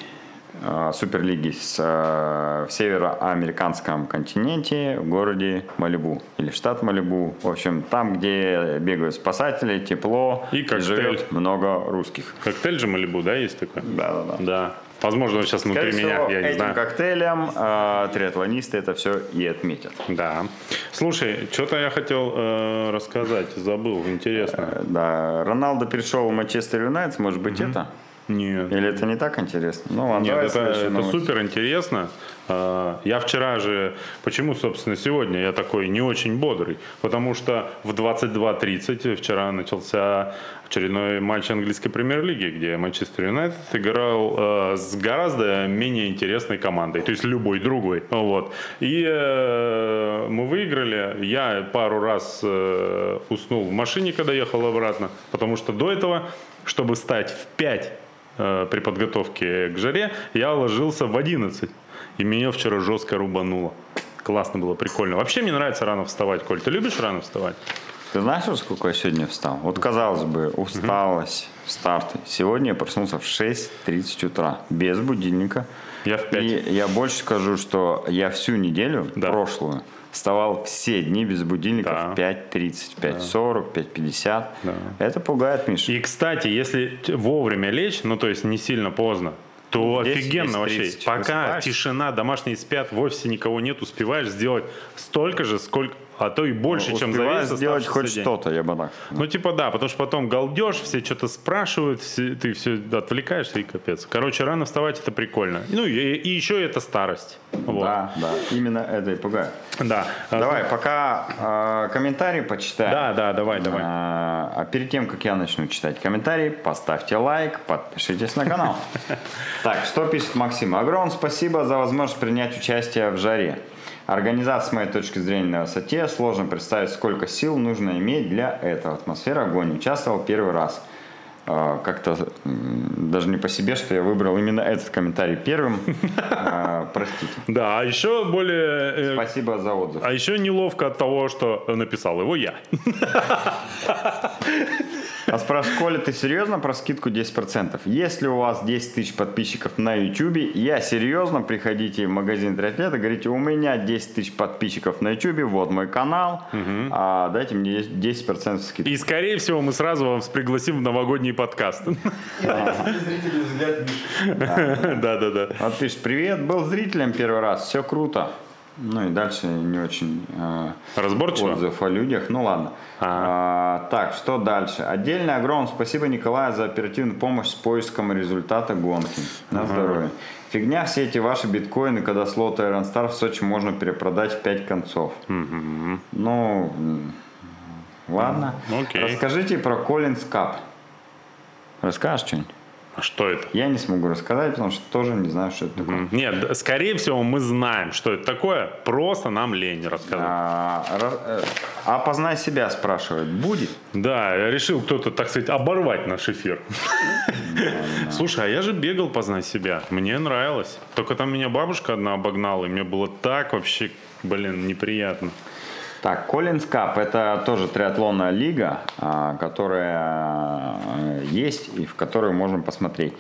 э, Суперлиги с, э, в североамериканском континенте в городе Малибу или штат Малибу. В общем, там, где бегают спасатели, тепло И коктейль. живет много русских. Коктейль же Малибу, да, есть такой? Да, да, да. Да. Возможно, он сейчас внутри Скорее меня, всего, я не этим знаю. коктейлем э, триатлонисты это все и отметят. Да. Слушай, что-то я хотел э, рассказать, забыл, интересно. Э, Да, Роналдо перешел в Манчестер Юнайтед, может быть, это? Нет. Или это не так интересно? Ну, ладно, Нет, это, это супер интересно. А, Я вчера же, почему, собственно, сегодня я такой не очень бодрый? Потому что в 22.30 вчера начался очередной матч английской премьер-лиги, где Манчестер Юнайтед играл э, с гораздо менее интересной командой, то есть любой другой. Вот. И э, мы выиграли. Я пару раз э, уснул в машине, когда ехал обратно, потому что до этого, чтобы стать в 5 э, при подготовке к жаре, я ложился в 11. И меня вчера жестко рубануло. Классно было, прикольно. Вообще мне нравится рано вставать, Коль. Ты любишь рано вставать? Ты знаешь, во сколько я сегодня встал? Вот, казалось бы, усталость, старты. Сегодня я проснулся в 6.30 утра, без будильника. Я в 5. И я больше скажу, что я всю неделю Да. прошлую вставал все дни без будильника Да. в 5.30, 5.40, 5.50. Да. Это пугает, Миша. И, кстати, если вовремя лечь, ну, то есть не сильно поздно, то 10, офигенно 10, вообще. 30 Пока высыпаешься. тишина, домашние спят, в офисе никого нет, успеваешь сделать столько же, сколько, а то и больше, чем за Успеваешь весь сделать хоть что-то, я бы так. Ну, типа, да, потому что потом галдеж, все что-то спрашивают, все- ты все отвлекаешься и капец. Короче, рано вставать это прикольно. Ну, и, и еще это старость. Вот. Да, да, именно это и пугает. Да. Давай, пока э, комментарии почитаем. Да, да, давай, давай. А, а перед тем, как я начну читать комментарии, поставьте лайк, подпишитесь на канал. Так, что пишет Максим? Огромное спасибо за возможность принять участие в жаре. Организация, с моей точки зрения, на высоте. Сложно представить, сколько сил нужно иметь для этого. Атмосфера огонь. Участвовал первый раз. А, Как-то даже не по себе, что я выбрал именно этот комментарий первым. А, Простите. Да, а еще более... э, Спасибо за отзыв. а еще неловко от того, что написал его я. А спрашивает, Коля, ты серьезно про скидку 10%? Если у вас 10 тысяч подписчиков на YouTube, я серьезно, приходите в магазин триатлета, говорите, у меня 10 тысяч подписчиков на YouTube, вот мой канал, а дайте мне 10% скидки. И, скорее всего, мы сразу вас пригласим в новогодний подкаст. Да-да-да. Вот пишет, привет, был зрителем первый раз, все круто. Ну и дальше не очень э, Разборчиво? отзыв о людях. Ну ладно. А, так, что дальше? Отдельное огромное спасибо Николаю за оперативную помощь с поиском результата гонки. На здоровье. Фигня все эти ваши биткоины, когда слот Iron Star в Сочи можно перепродать в 5 концов. Ну, м, ладно. Окей. Расскажите про Collins Cup. Расскажешь что-нибудь? А Что это? Я не смогу рассказать, потому что тоже не знаю, что это такое. Нет, скорее всего, мы знаем, что это такое. Просто нам лень рассказать. А, ра- э, а себя спрашивает. Будет? Да, решил кто-то, так сказать, оборвать наш эфир. Слушай, а я же бегал познать себя. Мне нравилось. Только там меня бабушка одна обогнала, и мне было так вообще, блин, неприятно. Так, Collins Cup это тоже триатлонная лига, а, которая э, есть и в которую можно посмотреть.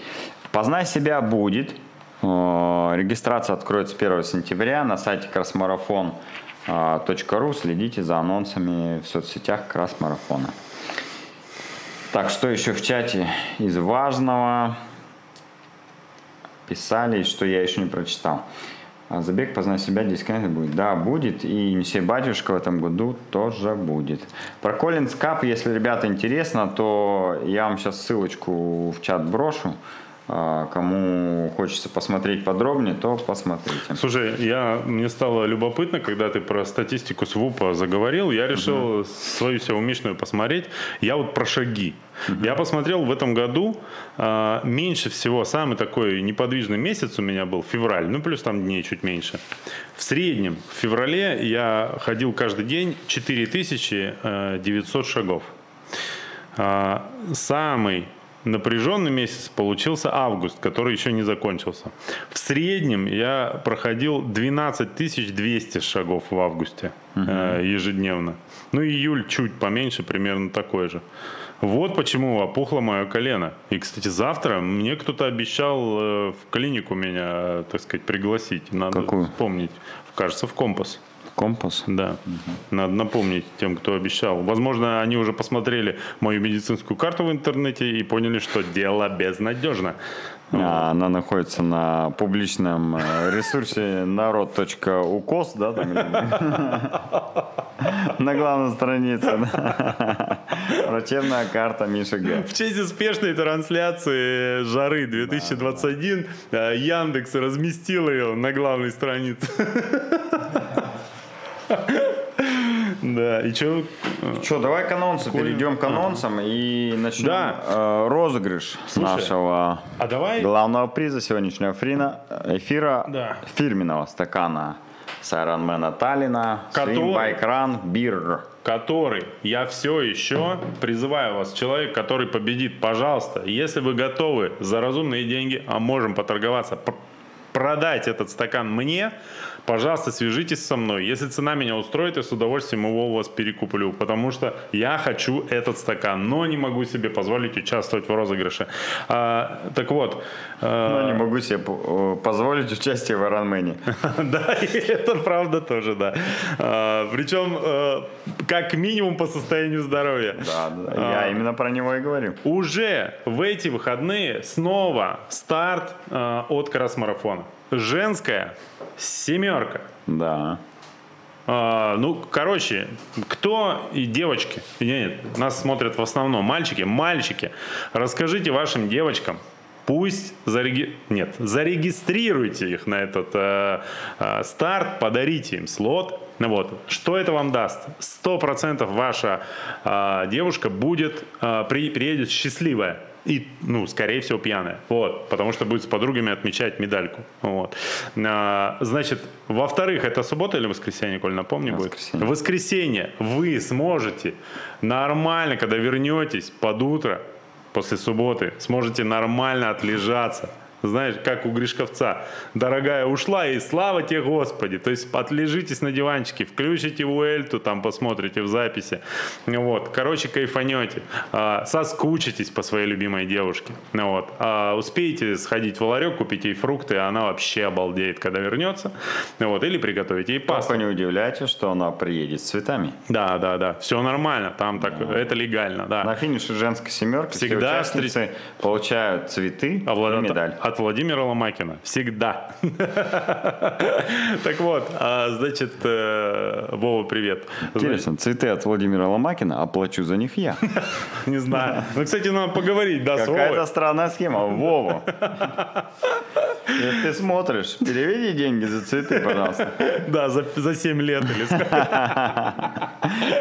Познай себя будет. Э, Регистрация откроется 1 сентября на сайте красмарафон.ру. Следите за анонсами в соцсетях Красмарафона. Так, что еще в чате из важного? Писали, что я еще не прочитал. А Забег познай себя 10 км будет. Да, будет. И Несей Батюшка в этом году тоже будет. Про Collins Cup, если ребята интересно, то я вам сейчас ссылочку в чат брошу. А, Кому хочется посмотреть подробнее, то посмотрите. Слушай, я, мне стало любопытно, когда ты про статистику СВУПа заговорил, я решил свою сеумишную посмотреть. Я вот про шаги. Я посмотрел в этом году а, меньше всего, самый такой неподвижный месяц у меня был февраль, ну плюс там дней чуть меньше. В среднем в феврале я ходил каждый день 4900 шагов. А, Самый напряженный месяц получился август, который еще не закончился. В среднем я проходил 12 200 шагов в августе э, ежедневно. Ну, июль чуть поменьше, примерно такой же. Вот почему опухло мое колено. И, кстати, завтра мне кто-то обещал э, в клинику меня, э, так сказать, пригласить. Надо Какую? вспомнить. Кажется, в компас. Компас. Да, надо напомнить тем, кто обещал. Возможно, они уже посмотрели мою медицинскую карту в интернете и поняли, что дело безнадежно. А, Она находится на публичном э, ресурсе народ.укос, да? там На главной странице. Врачебная карта Миши Г. В честь успешной трансляции Жары 2021 э, Яндекс разместил ее на главной странице. Да, и что? Что, давай к анонсу перейдем к анонсам и начнем Да. э, розыгрыш Слушай, нашего А давай главного приза сегодняшнего фрина, эфира Да. фирменного стакана с Ironman Таллина, Который- Swim Run Beer. который я все еще призываю вас, человек, который победит, пожалуйста, если вы готовы за разумные деньги, а можем поторговаться, продать этот стакан мне, пожалуйста, свяжитесь со мной. Если цена меня устроит, я с удовольствием его у вас перекуплю, потому что я хочу этот стакан, но не могу себе позволить участвовать в розыгрыше. А, так вот, Но не могу себе э, позволить участие в Ironman. Да, это правда тоже, да. А, Причем э, как минимум по состоянию здоровья. Да, да, А. я именно про него и говорю. Уже в эти выходные снова старт э, от кросс-марафона. Женская семерка. Да. А, ну, короче, кто и девочки, нет, нас смотрят в основном мальчики, мальчики, расскажите вашим девочкам, пусть зареги... нет, зарегистрируйте их на этот э, э, старт, подарите им слот. Ну вот, что это вам даст? Сто процентов ваша э, девушка будет, э, при, приедет счастливая. И, ну, скорее всего, пьяная. Вот. Потому что будет с подругами отмечать медальку. Вот. А, значит, во-вторых, это суббота или воскресенье, Коль, напомни, будет? Воскресенье. В воскресенье вы сможете нормально, когда вернетесь под утро, после субботы, сможете нормально отлежаться, знаешь, как у Гришковца. Дорогая ушла, и слава тебе, Господи. То есть отлежитесь на диванчике, включите Уэльту, там посмотрите в записи. Вот. Короче, кайфанете. А, соскучитесь по своей любимой девушке. Вот. А, успеете сходить в ларек, купить ей фрукты, она вообще обалдеет, когда вернется. Вот. Или приготовить ей пасту. Только не удивляйтесь, что она приедет с цветами. Да, да, да. Все нормально. Там так, это легально, да. На финише женской семерки Всегда все участницы получают цветы А и медаль. От Владимира Ломакина. Всегда. Так вот, а, значит, э, Вова, привет. Интересно, цветы от Владимира Ломакина, оплачу за них я. Не знаю. Ну, кстати, надо поговорить, да, с Какая-то странная схема. Вова. Если ты смотришь, переведи деньги за цветы, пожалуйста. Да, за, за 7 лет или.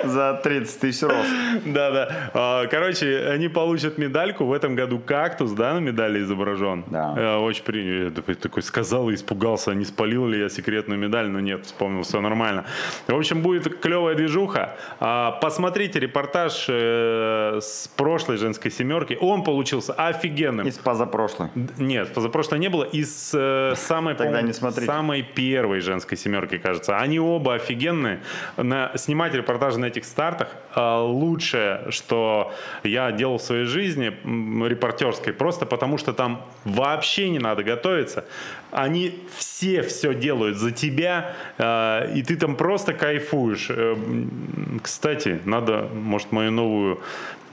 За 30 тысяч рост. Да, да. А, Короче, они получат медальку. В этом году кактус, да, на медали изображен. Да. Э, Очень принял. Я такой- сказал и испугался, не спалил ли я секретную медаль. Но нет, вспомнил, все нормально. В общем, будет клевая движуха. А, Посмотрите репортаж э, с прошлой женской семерки. Он получился офигенным. Из позапрошлой. Нет, позапрошлой не было. Из э, самой, Тогда не смотрите. самой первой женской семерки, кажется. Они оба офигенные. На, снимать репортажи на этих стартах э, лучшее, что я делал в своей жизни репортерской, просто потому что там вообще не надо готовиться. Они все все делают за тебя, э, и ты там просто кайфуешь. Э, Кстати, надо, может, мою новую,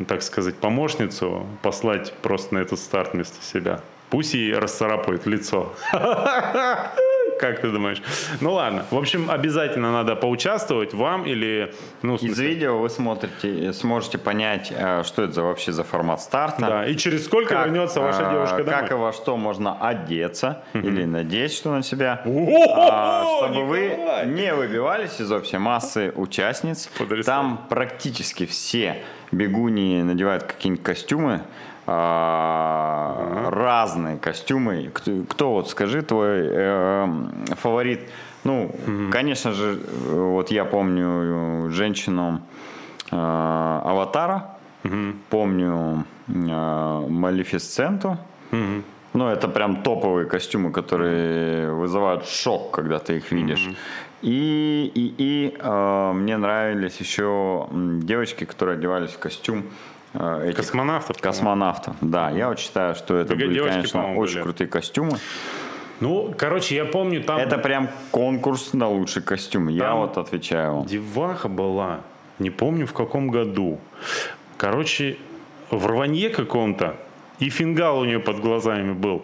так сказать, помощницу послать просто на этот старт вместо себя. Пусть ей расцарапают лицо. Как ты думаешь? Ну ладно. В общем, обязательно надо поучаствовать вам или... Ну, Из видео вы смотрите, сможете понять, э, что это вообще за формат старта. да. И через сколько Как, вернется ваша э, девушка домой? Как и во что можно одеться или надеть что на себя, а, чтобы вы не выбивались из общей массы участниц. Там практически все бегуни надевают какие-нибудь костюмы, а, разные костюмы. Кто, кто вот скажи твой э, фаворит? Ну, конечно же, вот я помню женщину э, Аватара, помню э, Малефисценту. Ну, это прям топовые костюмы, которые вызывают шок, когда ты их видишь. И, и, и э, мне нравились еще девочки, которые одевались в костюм этих Космонавтов? космонавтов. Да, я вот считаю, что это были, конечно, очень были. крутые костюмы. Ну, короче, я помню, там... Это прям конкурс на лучший костюм. Я Там- вот отвечаю вам. Деваха была, не помню в каком году. Короче, в рванье каком-то, и фингал у нее под глазами был.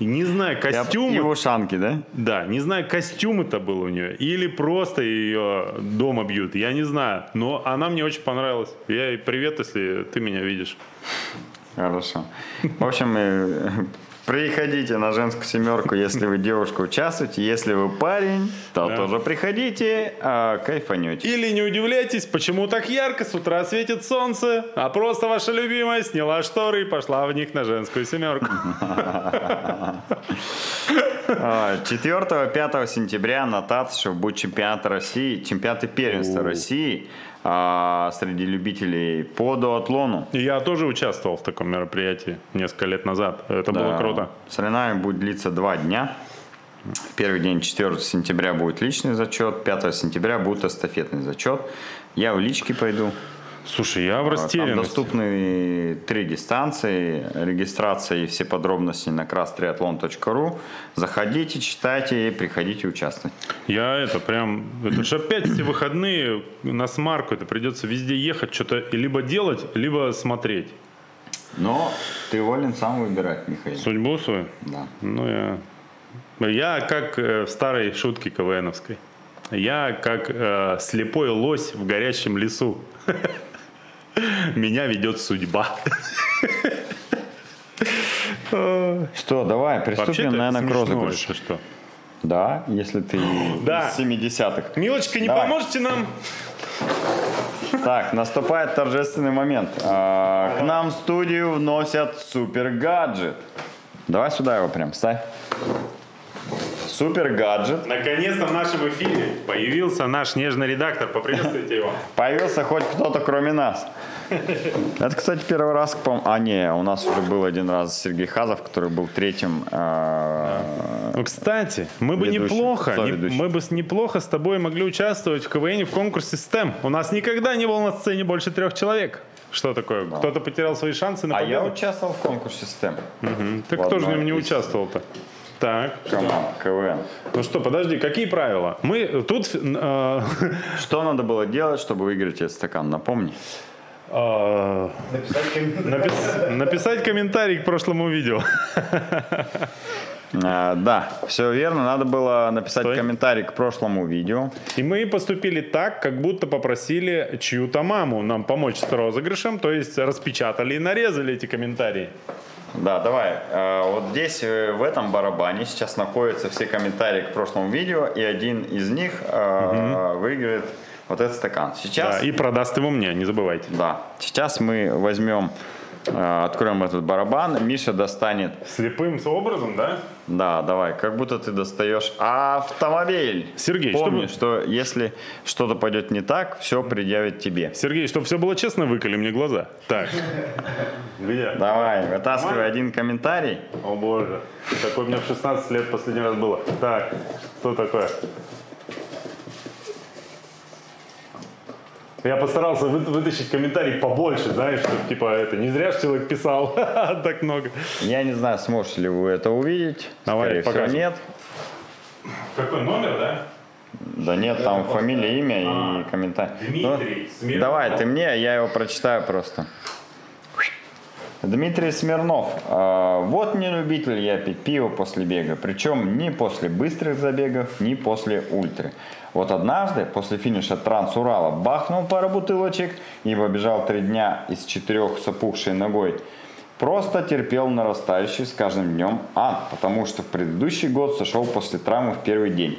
И не знаю, Я- костюмы... И в ушанке, да? Да, не знаю, костюм это был у нее, или просто ее дома бьют, я не знаю. Но она мне очень понравилась. Я ей привет, если ты меня видишь. Хорошо. В общем, э, приходите на женскую семерку, если вы девушка, участвуйте. Если вы парень, то Да. тоже приходите, а, кайфанете. Или не удивляйтесь, почему так ярко с утра светит солнце, а просто ваша любимая сняла шторы и пошла в них на женскую семерку. 4-5 сентября на Татышев будет чемпионат России, чемпионат и первенство России а, среди любителей по дуатлону. И я тоже участвовал в таком мероприятии несколько лет назад. Это было Да. круто. Соревнование будет длиться два дня. Первый день, 4 сентября, будет личный зачет, 5 сентября будет эстафетный зачет. Я в личке пойду. Слушай, я в Там растерянности. доступны три дистанции. Регистрация и все подробности на краstriathlon.ru. Заходите, читайте и приходите участвовать. Я это прям... Это же опять все выходные на смарку. Это придется везде ехать, что-то либо делать, либо смотреть. Но ты волен сам выбирать, Михаил. Судьбу свою? Да. Ну, я... Я как э, в старой шутке КВНовской. Я как э, слепой лось в горящем лесу. Меня ведет судьба. Что, давай, приступим, наверное, к розыгрышу. что. Да, если ты Да. из 70-х. Милочка, не Давай. поможете нам? Так, наступает торжественный момент. А, К нам в студию вносят супер гаджет. Давай сюда его прям ставь. Супер гаджет. Наконец-то в нашем эфире появился наш нежный редактор. Поприветствуйте его. Появился хоть кто-то кроме нас. Это, кстати, первый раз, по А, не, у нас уже был один раз Сергей Хазов, который был третьим. э, Ну, кстати, мы бы неплохо, мы бы неплохо с тобой могли участвовать в КВН в конкурсе STEM. У нас никогда не было на сцене больше трех человек. Что такое? Кто-то потерял свои шансы на А я победу? участвовал в конкурсе STEM. Ты в кто же в нем не участвовал-то? Так, Команда КВН. ну что, подожди, какие правила? Мы тут э, Что надо было делать, чтобы выиграть этот стакан? Напомни. э, Написать комментарий. напис- написать комментарий к прошлому видео. А, да, все верно. Надо было написать Стой. комментарий к прошлому видео. И мы поступили так, как будто попросили чью-то маму нам помочь с розыгрышем, то есть распечатали и нарезали эти комментарии. Да, давай. Э, Вот здесь, э, в этом барабане, сейчас находятся все комментарии к прошлому видео, и один из них э, выиграет вот этот стакан. Сейчас, Да, и продаст его мне, не забывайте. да, сейчас мы возьмем, откроем этот барабан, Миша достанет, Слепым образом, да? да, давай, как будто ты достаешь автомобиль. Сергей, Помни, чтобы- что если что-то пойдет не так, все предъявит тебе. Сергей, чтобы все было честно, выколи мне глаза. Так. Где? Давай, вытаскивай один комментарий. О боже. Такое у меня в 16 лет последний раз было. Так, что такое? Я постарался вы- вытащить комментарий побольше, знаешь, чтобы типа это не зря человек писал так много. Я не знаю, сможете ли вы это увидеть. Давай, Скорее всего, показывай. нет. Какой номер, да? Да нет, там фамилия, имя и комментарий. А, Дмитрий Ну, Смирнов. давай, ты мне, я его прочитаю просто. Дмитрий Смирнов. А, Вот не любитель я пить пиво после бега. Причем ни после быстрых забегов, ни после ультры. Вот однажды, после финиша Транс-Урала, бахнул пару бутылочек и побежал три дня из четырех с опухшей ногой. Просто терпел нарастающий с каждым днем ад, потому что в предыдущий год сошел после травмы в первый день.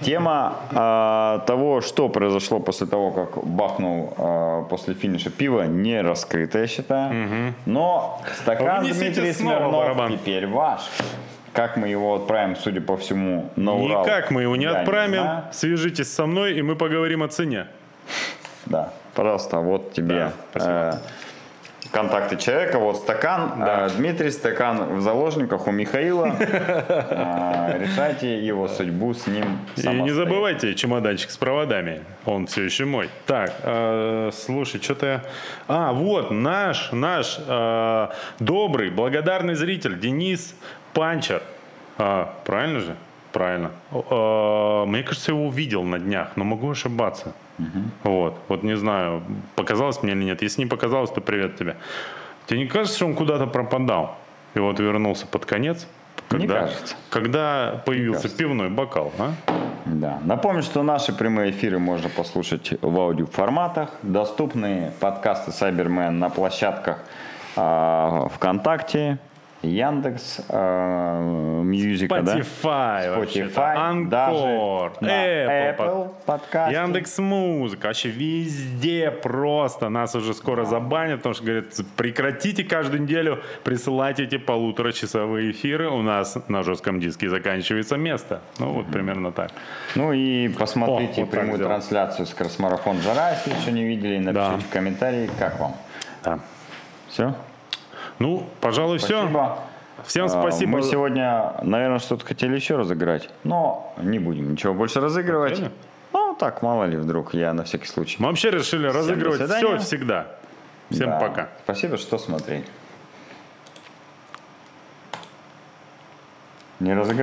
Тема а, того, что произошло после того, как бахнул а, после финиша пива, не раскрыта, я считаю. Но стакан Дмитрий Смирнов теперь ваш. Как мы его отправим, судя по всему, на Урал? Никак мы его не я отправим. знаю. Свяжитесь со мной, и мы поговорим о цене. Да, пожалуйста, вот тебе Да, спасибо. э, контакты человека, вот стакан. Да. Э, Дмитрий, стакан в заложниках у Михаила. Э, Решайте его судьбу с ним И не забывайте чемоданчик с проводами. Он все еще мой. Так, э, слушай, что-то я... А, вот, наш, наш э, добрый, благодарный зритель Денис Панчер. А, правильно же? Правильно. Э, мне кажется, я его увидел на днях, но могу ошибаться. Вот, вот не знаю, показалось мне или нет. Если не показалось, то привет тебе. Тебе не кажется, что он куда-то пропадал? И вот вернулся под конец? Не Когда, кажется. когда появился кажется. пивной бокал, а? Да. Напомню, что наши прямые эфиры можно послушать в аудиоформатах. Доступны подкасты Cyberman на площадках а, ВКонтакте, Яндекс, а, Мьюзика, да? Spotify, Spotify, даже Анкор, на Apple, Apple подкасте. Яндекс Музыка, вообще везде просто. Нас уже скоро забанят, потому что говорят, прекратите каждую неделю присылать эти полуторачасовые эфиры. У нас на жестком диске заканчивается место. Ну, вот примерно так. Ну и посмотрите О, вот прямую трансляцию с Красмарафон Жара, если еще не видели, напишите Да. в комментарии, как вам. Да. Все? Ну, пожалуй, все. Спасибо. Всем А, спасибо. Мы сегодня, наверное, что-то хотели еще разыграть, но не будем ничего больше разыгрывать. Хотели? Ну, так, мало ли, вдруг, я на всякий случай. Мы вообще решили разыгрывать все всегда. Всем Да. пока. Спасибо, что смотрели. Не разыграть.